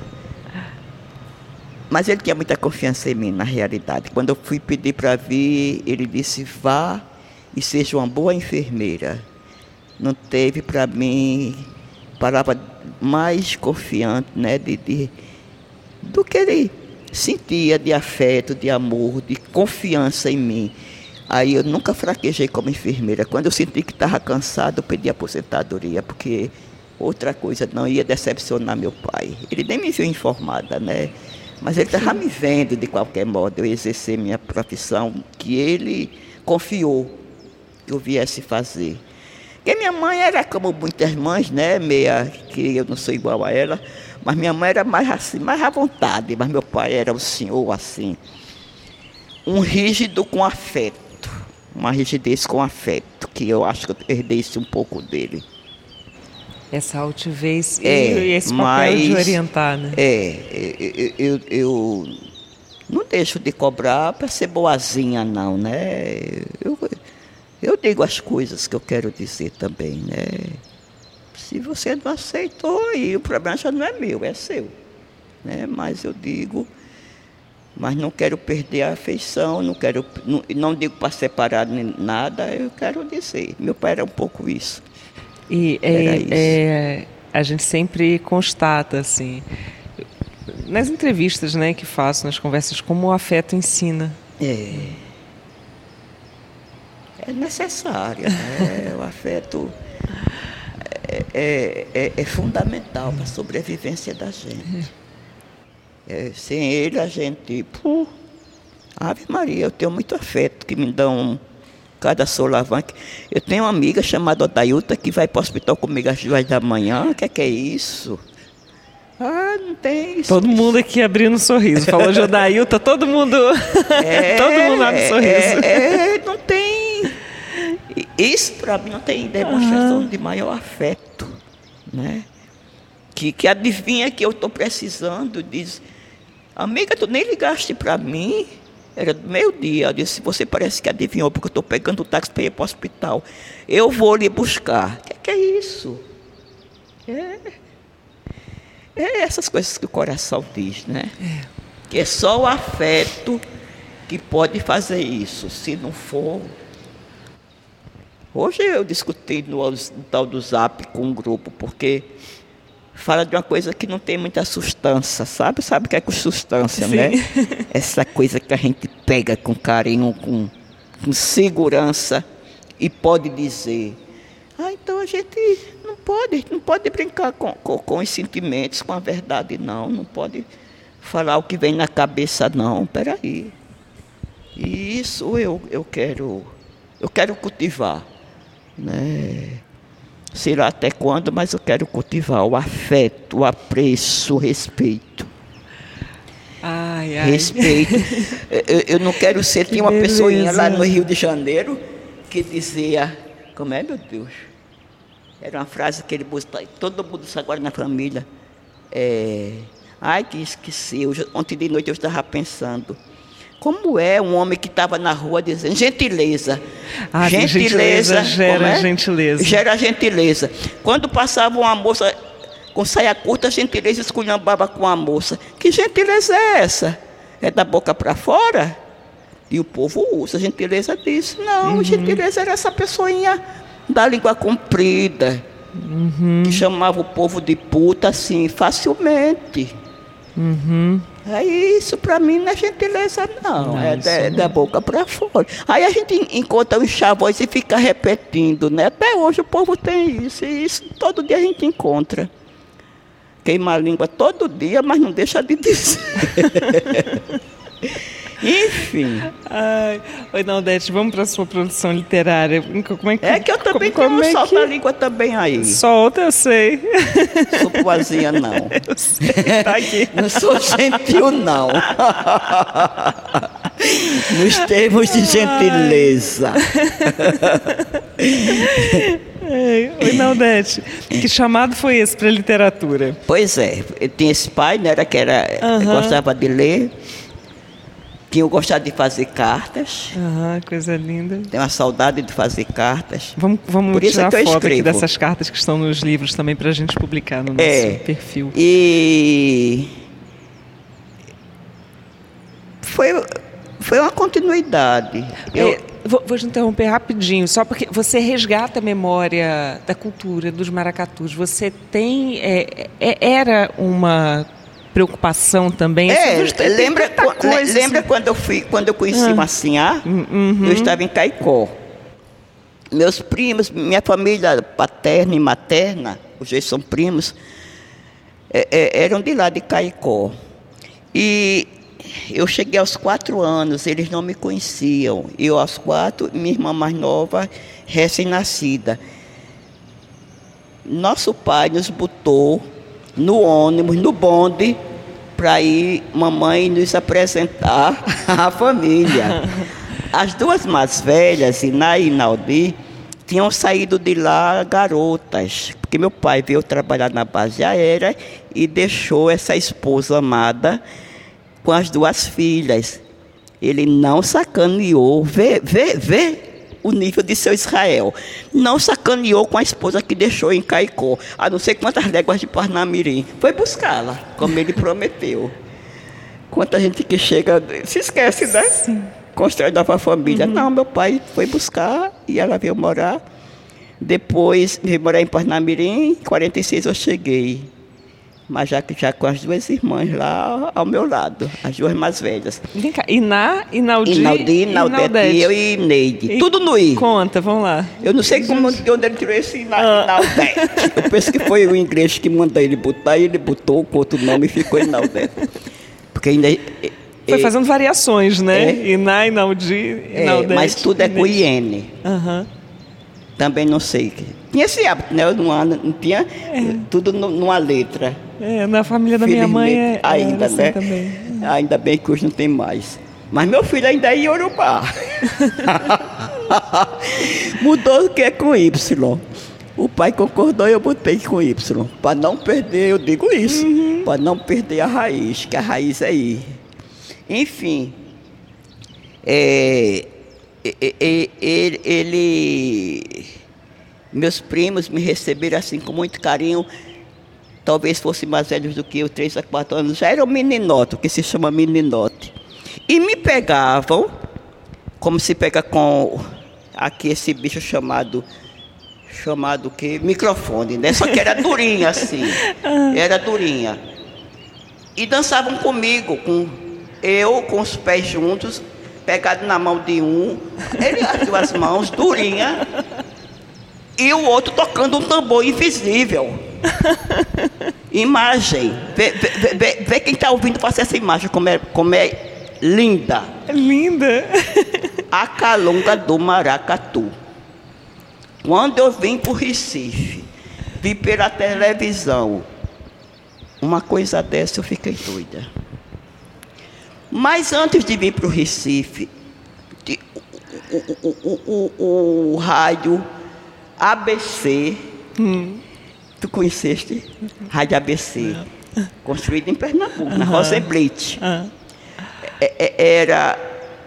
Mas ele tinha muita confiança em mim, na realidade. Quando eu fui pedir para vir, ele disse: vá e seja uma boa enfermeira. Não teve para mim palavra mais confiante né, de, de, do que ele sentia de afeto, de amor, de confiança em mim. Aí eu nunca fraquejei como enfermeira. Quando eu senti que estava cansado, eu pedi aposentadoria, porque outra coisa não ia decepcionar meu pai. Ele nem me viu informada, né? Mas ele estava me vendo, de qualquer modo, eu exercer minha profissão, que ele confiou que eu viesse fazer. Porque minha mãe era como muitas mães, né? Meia, que eu não sou igual a ela, mas minha mãe era mais assim, mais à vontade, mas meu pai era o senhor assim. Um rígido com afeto, uma rigidez com afeto, que eu acho que eu herdei isso um pouco dele. Essa altivez é, e esse papel mas, de orientar, né? É, eu, eu, eu não deixo de cobrar para ser boazinha, não, né? Eu, eu digo as coisas que eu quero dizer também, né? Se você não aceitou, aí o problema já não é meu, é seu. Né? Mas eu digo Mas não quero perder a afeição, não quero, não, não digo para separar nem nada, eu quero dizer. Meu pai era um pouco isso. E é, é, a gente sempre constata, assim, nas entrevistas né, que faço, nas conversas, como o afeto ensina. É. É necessário. Né? o afeto é, é, é, é fundamental para a sobrevivência da gente. É, sem ele, a gente. Puh, Ave Maria, eu tenho muito afeto que me dão cada solavanque. Eu tenho uma amiga chamada Odailta que vai para o hospital comigo às duas da manhã. O que é, que é isso? Ah, não tem isso. Todo mundo aqui abrindo um sorriso. Falou de Odailta, todo mundo. É, todo mundo abre um sorriso. É, é, não tem. Isso para mim não tem demonstração uhum. de maior afeto. Né? Que, que adivinha que eu estou precisando, diz. Amiga, tu nem ligaste para mim. Era meio-dia. Eu disse: Você parece que adivinhou, porque eu estou pegando o táxi para ir para o hospital. Eu vou lhe buscar. O que, que, é isso? É. É essas coisas que o coração diz, né? É. Que é só o afeto que pode fazer isso. Se não for. Hoje eu discuti no, no tal do Zap com um grupo, porque fala de uma coisa que não tem muita substância, sabe? Sabe o que é com substância, Sim. né? Essa coisa que a gente pega com carinho, com, com segurança e pode dizer. Ah, então a gente não pode, não pode brincar com, com, com os sentimentos, com a verdade, não. Não pode falar o que vem na cabeça, não. Peraí. E isso eu, eu quero, eu quero cultivar. Né? sei lá até quando, mas eu quero cultivar o afeto, o apreço, o respeito. Ai, ai. Respeito. eu, eu, não quero ser. Tinha uma beleza. pessoinha lá no Rio de Janeiro que dizia: Como é, meu Deus? Era uma frase que ele buscava, todo mundo isso agora na família. É, ai, que esqueci. Ontem de noite eu estava pensando. Como é um homem que estava na rua dizendo gentileza? Ah, gentileza, gentileza gera é? gentileza. Gera gentileza. Quando passava uma moça com saia curta, a gentileza esculhambava com a moça. Que gentileza é essa? É da boca para fora? E o povo usa. A gentileza disso. Não, uhum. gentileza era essa pessoinha da língua comprida. Uhum. Que chamava o povo de puta assim, facilmente. Uhum. É isso, para mim não é gentileza, não. não é da, da, boca para fora. Aí a gente encontra um chavões e fica repetindo, né? Até hoje o povo tem isso, e isso todo dia a gente encontra. Queima a língua todo dia, mas não deixa de dizer. Enfim. Ai, oi, Naldete, vamos para a sua produção literária. Como é, que, é que eu também como, tenho como é solta que... a língua também aí. Solta, eu sei. Sou poesia, não. Eu sei, tá aqui. não sou gentil, não. Nos termos de gentileza. Oi, Naldete. Que chamado foi esse para literatura? Pois é, eu tinha esse pai, né, que era, uhum. gostava de ler tinham gostado de fazer cartas. Ah, coisa linda. Tenho uma saudade de fazer cartas. Vamos, vamos Por tirar é foto aqui dessas cartas que estão nos livros também para a gente publicar no nosso é, perfil. E foi, foi uma continuidade. Eu... É, vou, vou te interromper rapidinho, só porque você resgata a memória da cultura dos maracatus. Você tem. É, é, era uma preocupação também. É, assim, lembra, coisa, lembra assim. quando eu fui, quando eu conheci ah. Massinhá? Uhum. Eu estava em Caicó. Meus primos, minha família paterna e materna, os dois são primos, é, é, eram de lá de Caicó. E eu cheguei aos quatro anos, eles não me conheciam. Eu aos quatro, minha irmã mais nova, recém-nascida. Nosso pai nos botou no ônibus, no bonde, para ir mamãe nos apresentar à família. As duas mais velhas, Iná e Inaldi, tinham saído de lá garotas, porque meu pai veio trabalhar na base aérea e deixou essa esposa amada com as duas filhas. Ele não sacaneou, vê, vê, vê o nível de seu Israel. Não sacaneou com a esposa que deixou em Caicó, a não sei quantas léguas de Parnamirim. Foi buscá-la, como ele prometeu. Quanta gente que chega, se esquece, né? Sim. Constrói nova família. Uhum. Não, meu pai foi buscar e ela veio morar. Depois, veio morar em Parnamirim, em 46 eu cheguei mas já, já com as duas irmãs lá ao meu lado, as duas mais velhas. Vem cá, Iná, Inaldi, Inaldi, Inaldete, eu e Neide. E tudo no I. Conta, vamos lá. Eu não sei como, de onde ele tirou esse Iná, ah. Inaldete. Eu penso que foi o inglês que mandou ele botar, e ele botou com outro nome e ficou Inaldete. Porque ainda... Foi fazendo variações, né? É, Iná, Inaldi, Inaldete. É, mas tudo é com IN. Aham. Uhum. Também não sei. Tinha esse hábito, né? Eu não, não tinha é. tudo numa letra. É, na família da minha mãe é, ainda, assim né? Também. Ainda bem que hoje não tem mais. Mas meu filho ainda é Yorubá. Mudou o que é com Y. O pai concordou e eu botei com Y. Para não perder, eu digo isso. Uhum. Para não perder a raiz, que a raiz é I. Enfim. É, ele, ele, meus primos me receberam assim com muito carinho talvez fossem mais velhos do que eu, três a quatro anos, já era um meninote, o que se chama meninote. E me pegavam, como se pega com aqui esse bicho chamado, chamado que microfone, né? Só que era durinha assim, era durinha. E dançavam comigo, com eu com os pés juntos, pegado na mão de um, ele as duas mãos, durinha, e o outro tocando um tambor invisível. imagem. Vê, vê, vê, vê quem está ouvindo fazer essa imagem, como é, como é linda. Linda. A calunga do maracatu. Quando eu vim para o Recife, vi pela televisão uma coisa dessa, eu fiquei doida. Mas antes de vir para o Recife, o, o, o, o, rádio ABC hum. Tu conheceste? Rádio ABC. Construída em Pernambuco, uhum. na Rosenblit. Uhum. Era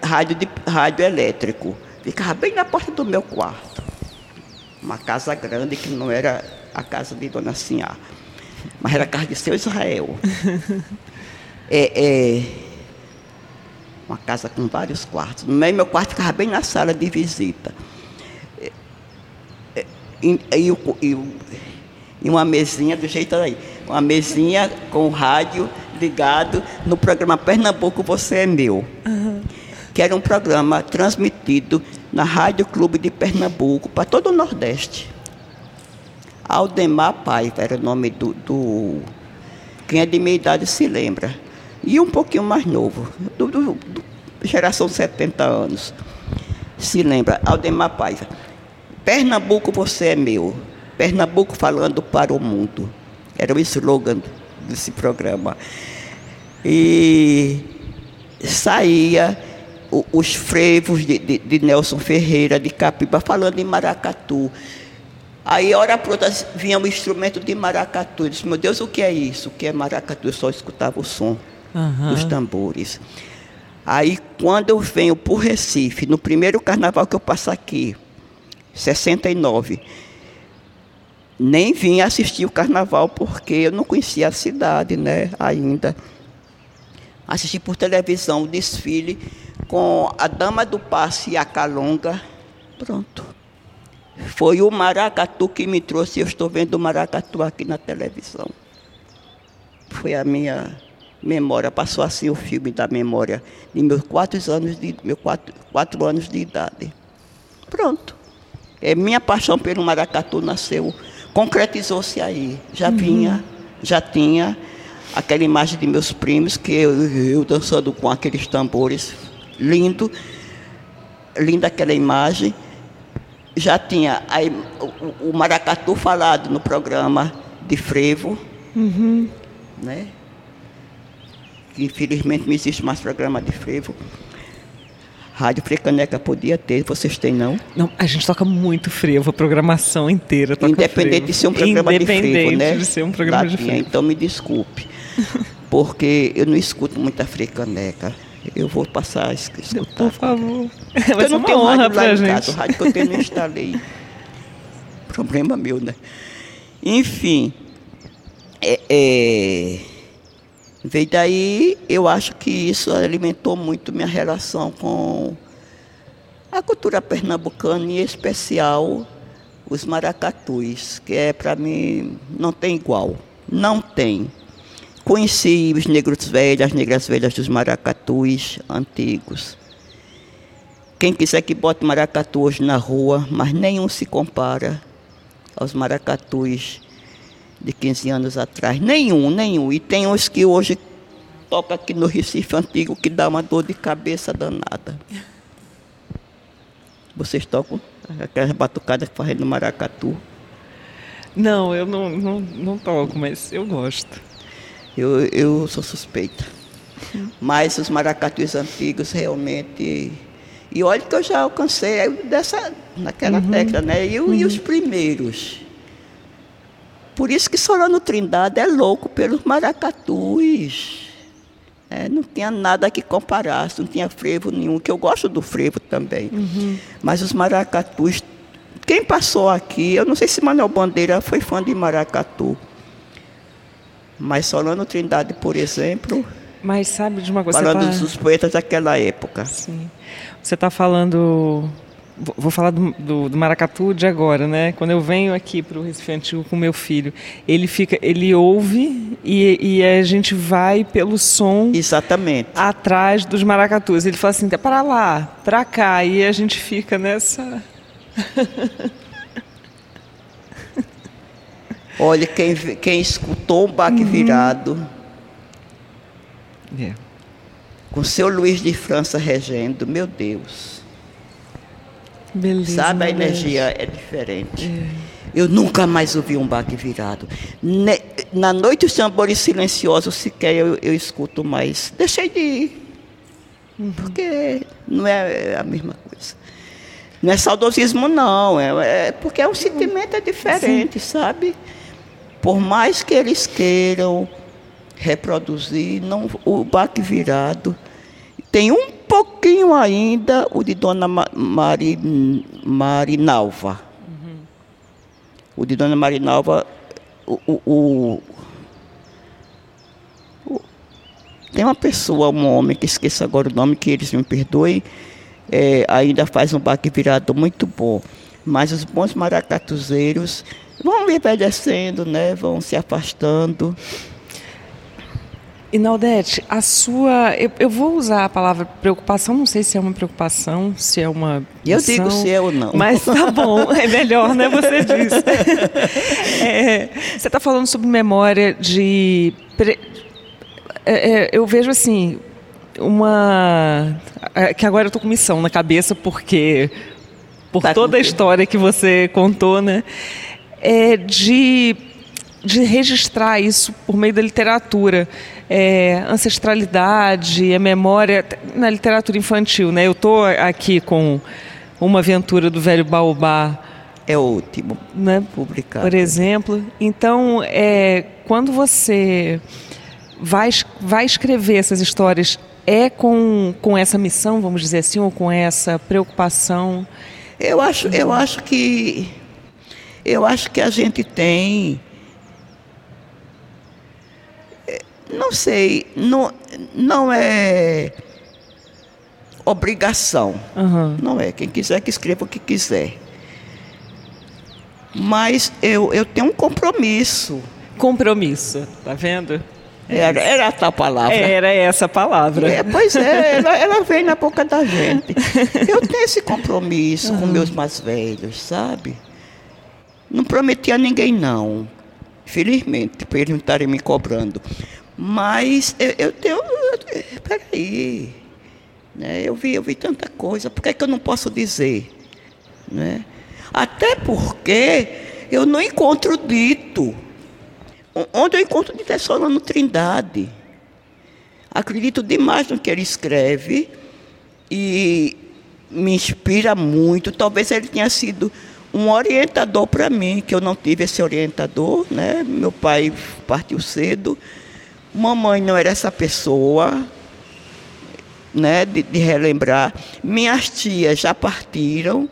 rádio, de, rádio elétrico. Ficava bem na porta do meu quarto. Uma casa grande que não era a casa de Dona Sinhá. Mas era a casa de seu Israel. é, é, uma casa com vários quartos. No meio meu quarto ficava bem na sala de visita. E, e, e uma mesinha do jeito aí, uma mesinha com o rádio ligado no programa Pernambuco Você é Meu, uhum. que era um programa transmitido na Rádio Clube de Pernambuco para todo o Nordeste. Aldemar Paiva era o nome do, do, Quem é de minha idade se lembra. E um pouquinho mais novo, do, do, do geração 70 anos. Se lembra, Aldemar Paiva. Pernambuco, você é meu. Pernambuco falando para o mundo. Era o slogan desse programa. E saía os frevos de, de, de, Nelson Ferreira, de Capiba, falando em maracatu. Aí, hora por outra, vinha um instrumento de maracatu. Eu disse, meu Deus, o que é isso? O que é maracatu? Eu só escutava o som uhum. dos tambores. Aí, quando eu venho para o Recife, no primeiro carnaval que eu passo aqui, 69, nem vim assistir o carnaval porque eu não conhecia a cidade, né, ainda. Assisti por televisão o desfile com a Dama do Passe e a Calonga. Pronto. Foi o maracatu que me trouxe. Eu estou vendo o maracatu aqui na televisão. Foi a minha memória. Passou assim o filme da memória de meus quatro anos de, meus quatro, quatro anos de idade. Pronto. É, minha paixão pelo maracatu nasceu concretizou-se aí. Já uhum. vinha, já tinha aquela imagem de meus primos, que eu, eu dançando com aqueles tambores, lindo, linda aquela imagem. Já tinha aí, o, o maracatu falado no programa de frevo, uhum. né? Que infelizmente não existe mais programa de frevo. Rádio Frecaneca podia ter, vocês têm não? Não, a gente toca muito frevo, a programação inteira toca Independente frevo. de ser um programa de frevo, né? de ser um programa Latinha, de frevo. Então me desculpe, porque eu não escuto muita Frecaneca. Eu vou passar a escutar. Por favor. Vai eu não tenho honra rádio lá gente. Casa, o rádio que eu tenho não instalei. Problema meu, né? Enfim, é, é, Veio daí, eu acho que isso alimentou muito minha relação com a cultura pernambucana, em especial os maracatus, que é para mim não tem igual. Não tem. Conheci os negros velhos, as negras velhas dos maracatus antigos. Quem quiser que bote maracatu hoje na rua, mas nenhum se compara aos maracatus de 15 anos atrás. Nenhum, nenhum. E tem uns que hoje toca aqui no Recife Antigo que dá uma dor de cabeça danada. Vocês tocam aquelas batucadas que fazem no maracatu? Não, eu não, não, não toco, mas eu gosto. Eu, eu sou suspeita. Mas os maracatus antigos realmente. E olha que eu já alcancei dessa, naquela uhum. tecla, né? E, uhum. e os primeiros. Por isso que Solano Trindade é louco pelos maracatus. É, não tinha nada que comparasse, não tinha frevo nenhum, que eu gosto do frevo também. Uhum. Mas os maracatus, quem passou aqui, eu não sei se Manuel Bandeira foi fã de maracatu. Mas Solano Trindade, por exemplo. Mas sabe de uma coisa. Falando tá... dos poetas daquela época. Sim. Você está falando Vou falar do, do, do, maracatu de agora, né? Quando eu venho aqui para o Recife Antigo com meu filho, ele fica, ele ouve e, e, a gente vai pelo som. Exatamente. Atrás dos maracatus. Ele fala assim, tá para lá, para cá, e a gente fica nessa. Olha, quem, quem escutou um baque uhum. virado. Yeah. É. Com seu Luiz de França regendo, meu Deus. Beleza, Sabe, a energia é diferente. É. Eu nunca mais ouvi um baque virado. Na noite os tambores silenciosos sequer eu, eu escuto mais. Deixei de ir. Uhum. Porque não é a mesma coisa. Não é saudosismo, não. É, é porque é um sentimento é diferente, Sim. sabe? Por mais que eles queiram reproduzir, não, o baque virado tem um pouquinho ainda o de Dona Mari, Marinalva. Uhum. O de Dona Marinalva, o, o, o, tem uma pessoa, um homem, que esqueço agora o nome, que eles me perdoem, é, ainda faz um baque virado muito bom. Mas os bons maracatuzeiros vão envelhecendo, né? vão se afastando. Inaldete, a sua. Eu, eu, vou usar a palavra preocupação, não sei se é uma preocupação, se é uma. Eu digo se é ou não. Mas tá bom, é melhor, né? Você diz. É, você está falando sobre memória de. É, é, eu vejo assim, uma. É, que agora eu estou com missão na cabeça, porque. Por tá toda a história que você contou, né? É de de registrar isso por meio da literatura. É, ancestralidade, a memória, na literatura infantil. Né? Eu estou aqui com uma aventura do velho Baobá. É ótimo, né? publicado. Por exemplo. Então, é, quando você vai, vai escrever essas histórias, é com, com essa missão, vamos dizer assim, ou com essa preocupação? Eu acho, eu acho que eu acho que a gente tem Não sei, não, não é obrigação. Uhum. Não é. Quem quiser que escreva o que quiser. Mas eu, eu tenho um compromisso. Compromisso, tá vendo? Era, era essa palavra. Era essa palavra. É, pois é, ela, ela vem na boca da gente. Eu tenho esse compromisso uhum. com meus mais velhos, sabe? Não prometi a ninguém, não. Felizmente, para eles não estarem me cobrando. Mas eu, eu tenho. Peraí. Né? Eu, vi, eu vi tanta coisa, por que, é que eu não posso dizer? Né? Até porque eu não encontro dito. Onde eu encontro dito é só lá no Trindade. Acredito demais no que ele escreve e me inspira muito. Talvez ele tenha sido um orientador para mim, que eu não tive esse orientador, né? Meu pai partiu cedo. Mamãe não era essa pessoa, né, de, de relembrar. Minhas tias já partiram,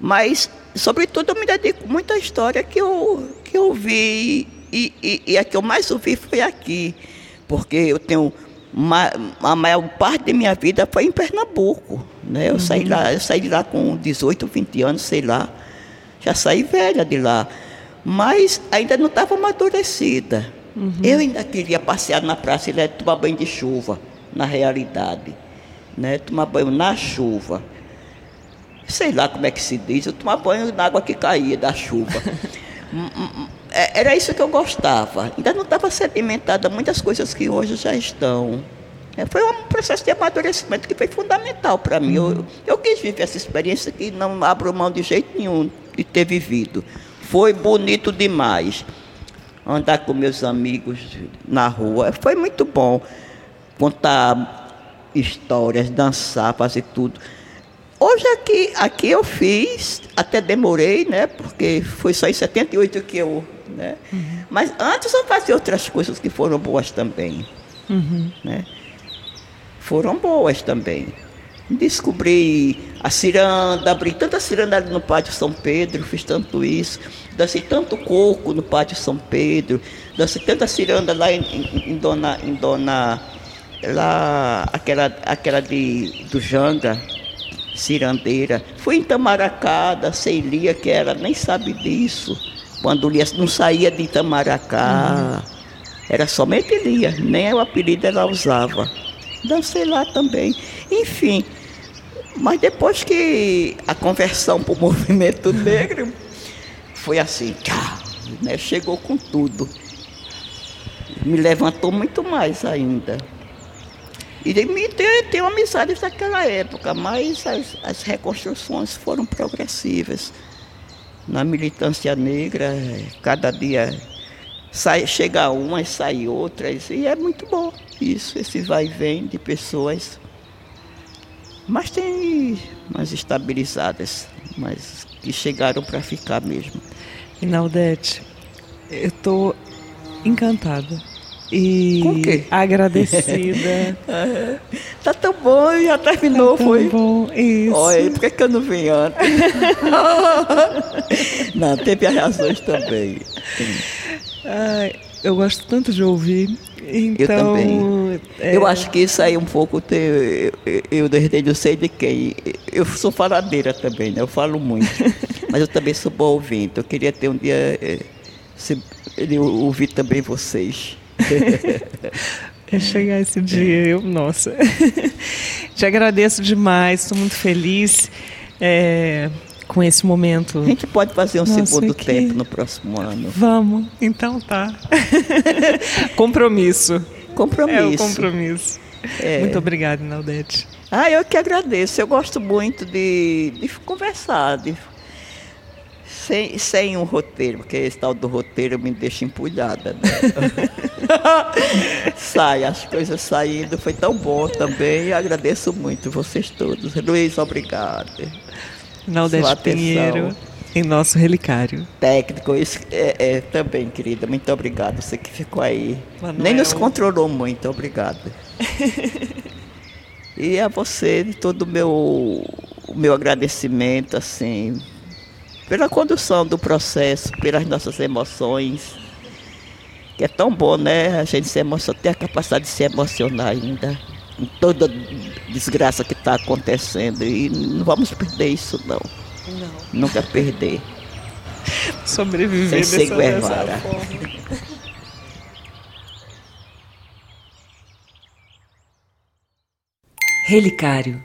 mas, sobretudo, eu me dedico muito à história que eu, que eu vi e, e, e a que eu mais ouvi foi aqui, porque eu tenho a maior parte da minha vida foi em Pernambuco. Né? Eu, uhum. saí lá, eu saí de lá com 18, 20 anos, sei lá. Já saí velha de lá. Mas ainda não estava amadurecida. Uhum. Eu ainda queria passear na praça e tomar banho de chuva, na realidade. Né? Tomar banho na chuva. Sei lá como é que se diz, eu tomar banho na água que caía da chuva. Hum, hum, hum. É, era isso que eu gostava. Ainda não estava sedimentada muitas coisas que hoje já estão. É, foi um processo de amadurecimento que foi fundamental para mim. Uhum. Eu, eu quis viver essa experiência que não abro mão de jeito nenhum de ter vivido. Foi bonito demais. Andar com meus amigos na rua. Foi muito bom. Contar histórias, dançar, fazer tudo. Hoje aqui, aqui eu fiz, até demorei, né? Porque foi só em 78 que eu. Né? Uhum. Mas antes eu fazia outras coisas que foram boas também. Uhum. Né? Foram boas também. Descobri a ciranda, abri tanta ciranda ali no Pátio São Pedro, fiz tanto isso. Dancei tanto coco no Pátio São Pedro, dancei tanta ciranda lá em, em, em Dona. Em Dona lá, aquela, aquela de, do Janga cirandeira. Fui em Itamaracá, da Ceilia, que ela nem sabe disso. Quando Lia não saía de Itamaracá, uhum. era somente Lia, nem o apelido ela usava. Dancei lá também. Enfim, mas depois que a conversão para o movimento negro foi assim, né? chegou com tudo. Me levantou muito mais ainda. E me tem, tenho amizades daquela época, mas as, as reconstruções foram progressivas. Na militância negra, cada dia sai, chega umas, sai outras, e é muito bom isso, esse vai e vem de pessoas. Mas tem umas estabilizadas, mas que chegaram para ficar mesmo. Inaudete, eu estou encantada e agradecida. tá tão bom, já terminou, tá foi? bom, isso. Olha, por que, que eu não vim antes? não, teve as razões também. Ai, eu gosto tanto de ouvir. Então, eu também. É... Eu acho que isso aí um pouco eu, eu desde eu sei de quem. Eu sou faladeira também, né? Eu falo muito. mas eu também sou bom ouvinte. Eu queria ter um dia. É, se, ouvir também vocês. É chegar esse dia, eu, nossa. Te agradeço demais, estou muito feliz é, com esse momento. A gente pode fazer um nossa, segundo que... tempo no próximo ano. Vamos, então tá. compromisso. Compromisso. É o compromisso. É. Muito obrigada, Naldete. Ah, eu que agradeço. Eu gosto muito de, de conversar, de sem, sem um roteiro, porque esse tal do roteiro me deixa empulhada. Né? Sai, as coisas saindo, foi tão bom também. Agradeço muito vocês todos. Luiz, obrigado. Naldete Pinheiro, em nosso relicário. Técnico, isso é, é, também, querida. Muito obrigado. Você que ficou aí. Manuel. Nem nos controlou muito, obrigado. e a você, de todo o meu, o meu agradecimento, assim, pela condução do processo, pelas nossas emoções. Que é tão bom, né? A gente se emociona, ter a capacidade de se emocionar ainda. Toda desgraça que está acontecendo. E não vamos perder isso, não. Não. Nunca perder. Sobreviver Sem dessa, dessa forma. Relicário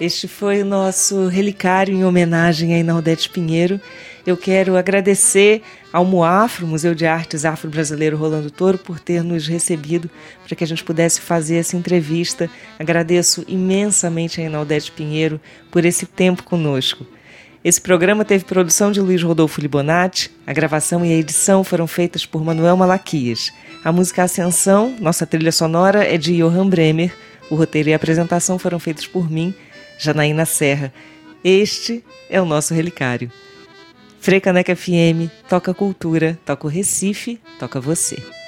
Este foi o nosso relicário em homenagem a Inaldete Pinheiro. Eu quero agradecer ao Moafro, Museu de Artes Afro-Brasileiro Rolando Toro, por ter nos recebido para que a gente pudesse fazer essa entrevista. Agradeço imensamente a Inaldete Pinheiro por esse tempo conosco. Esse programa teve produção de Luiz Rodolfo Libonati, a gravação e a edição foram feitas por Manuel Malaquias. A música Ascensão, nossa trilha sonora, é de Johann Bremer O roteiro e a apresentação foram feitos por mim, Janaína Serra. Este é o nosso relicário. Frecaneca FM, toca cultura, toca o Recife, toca você.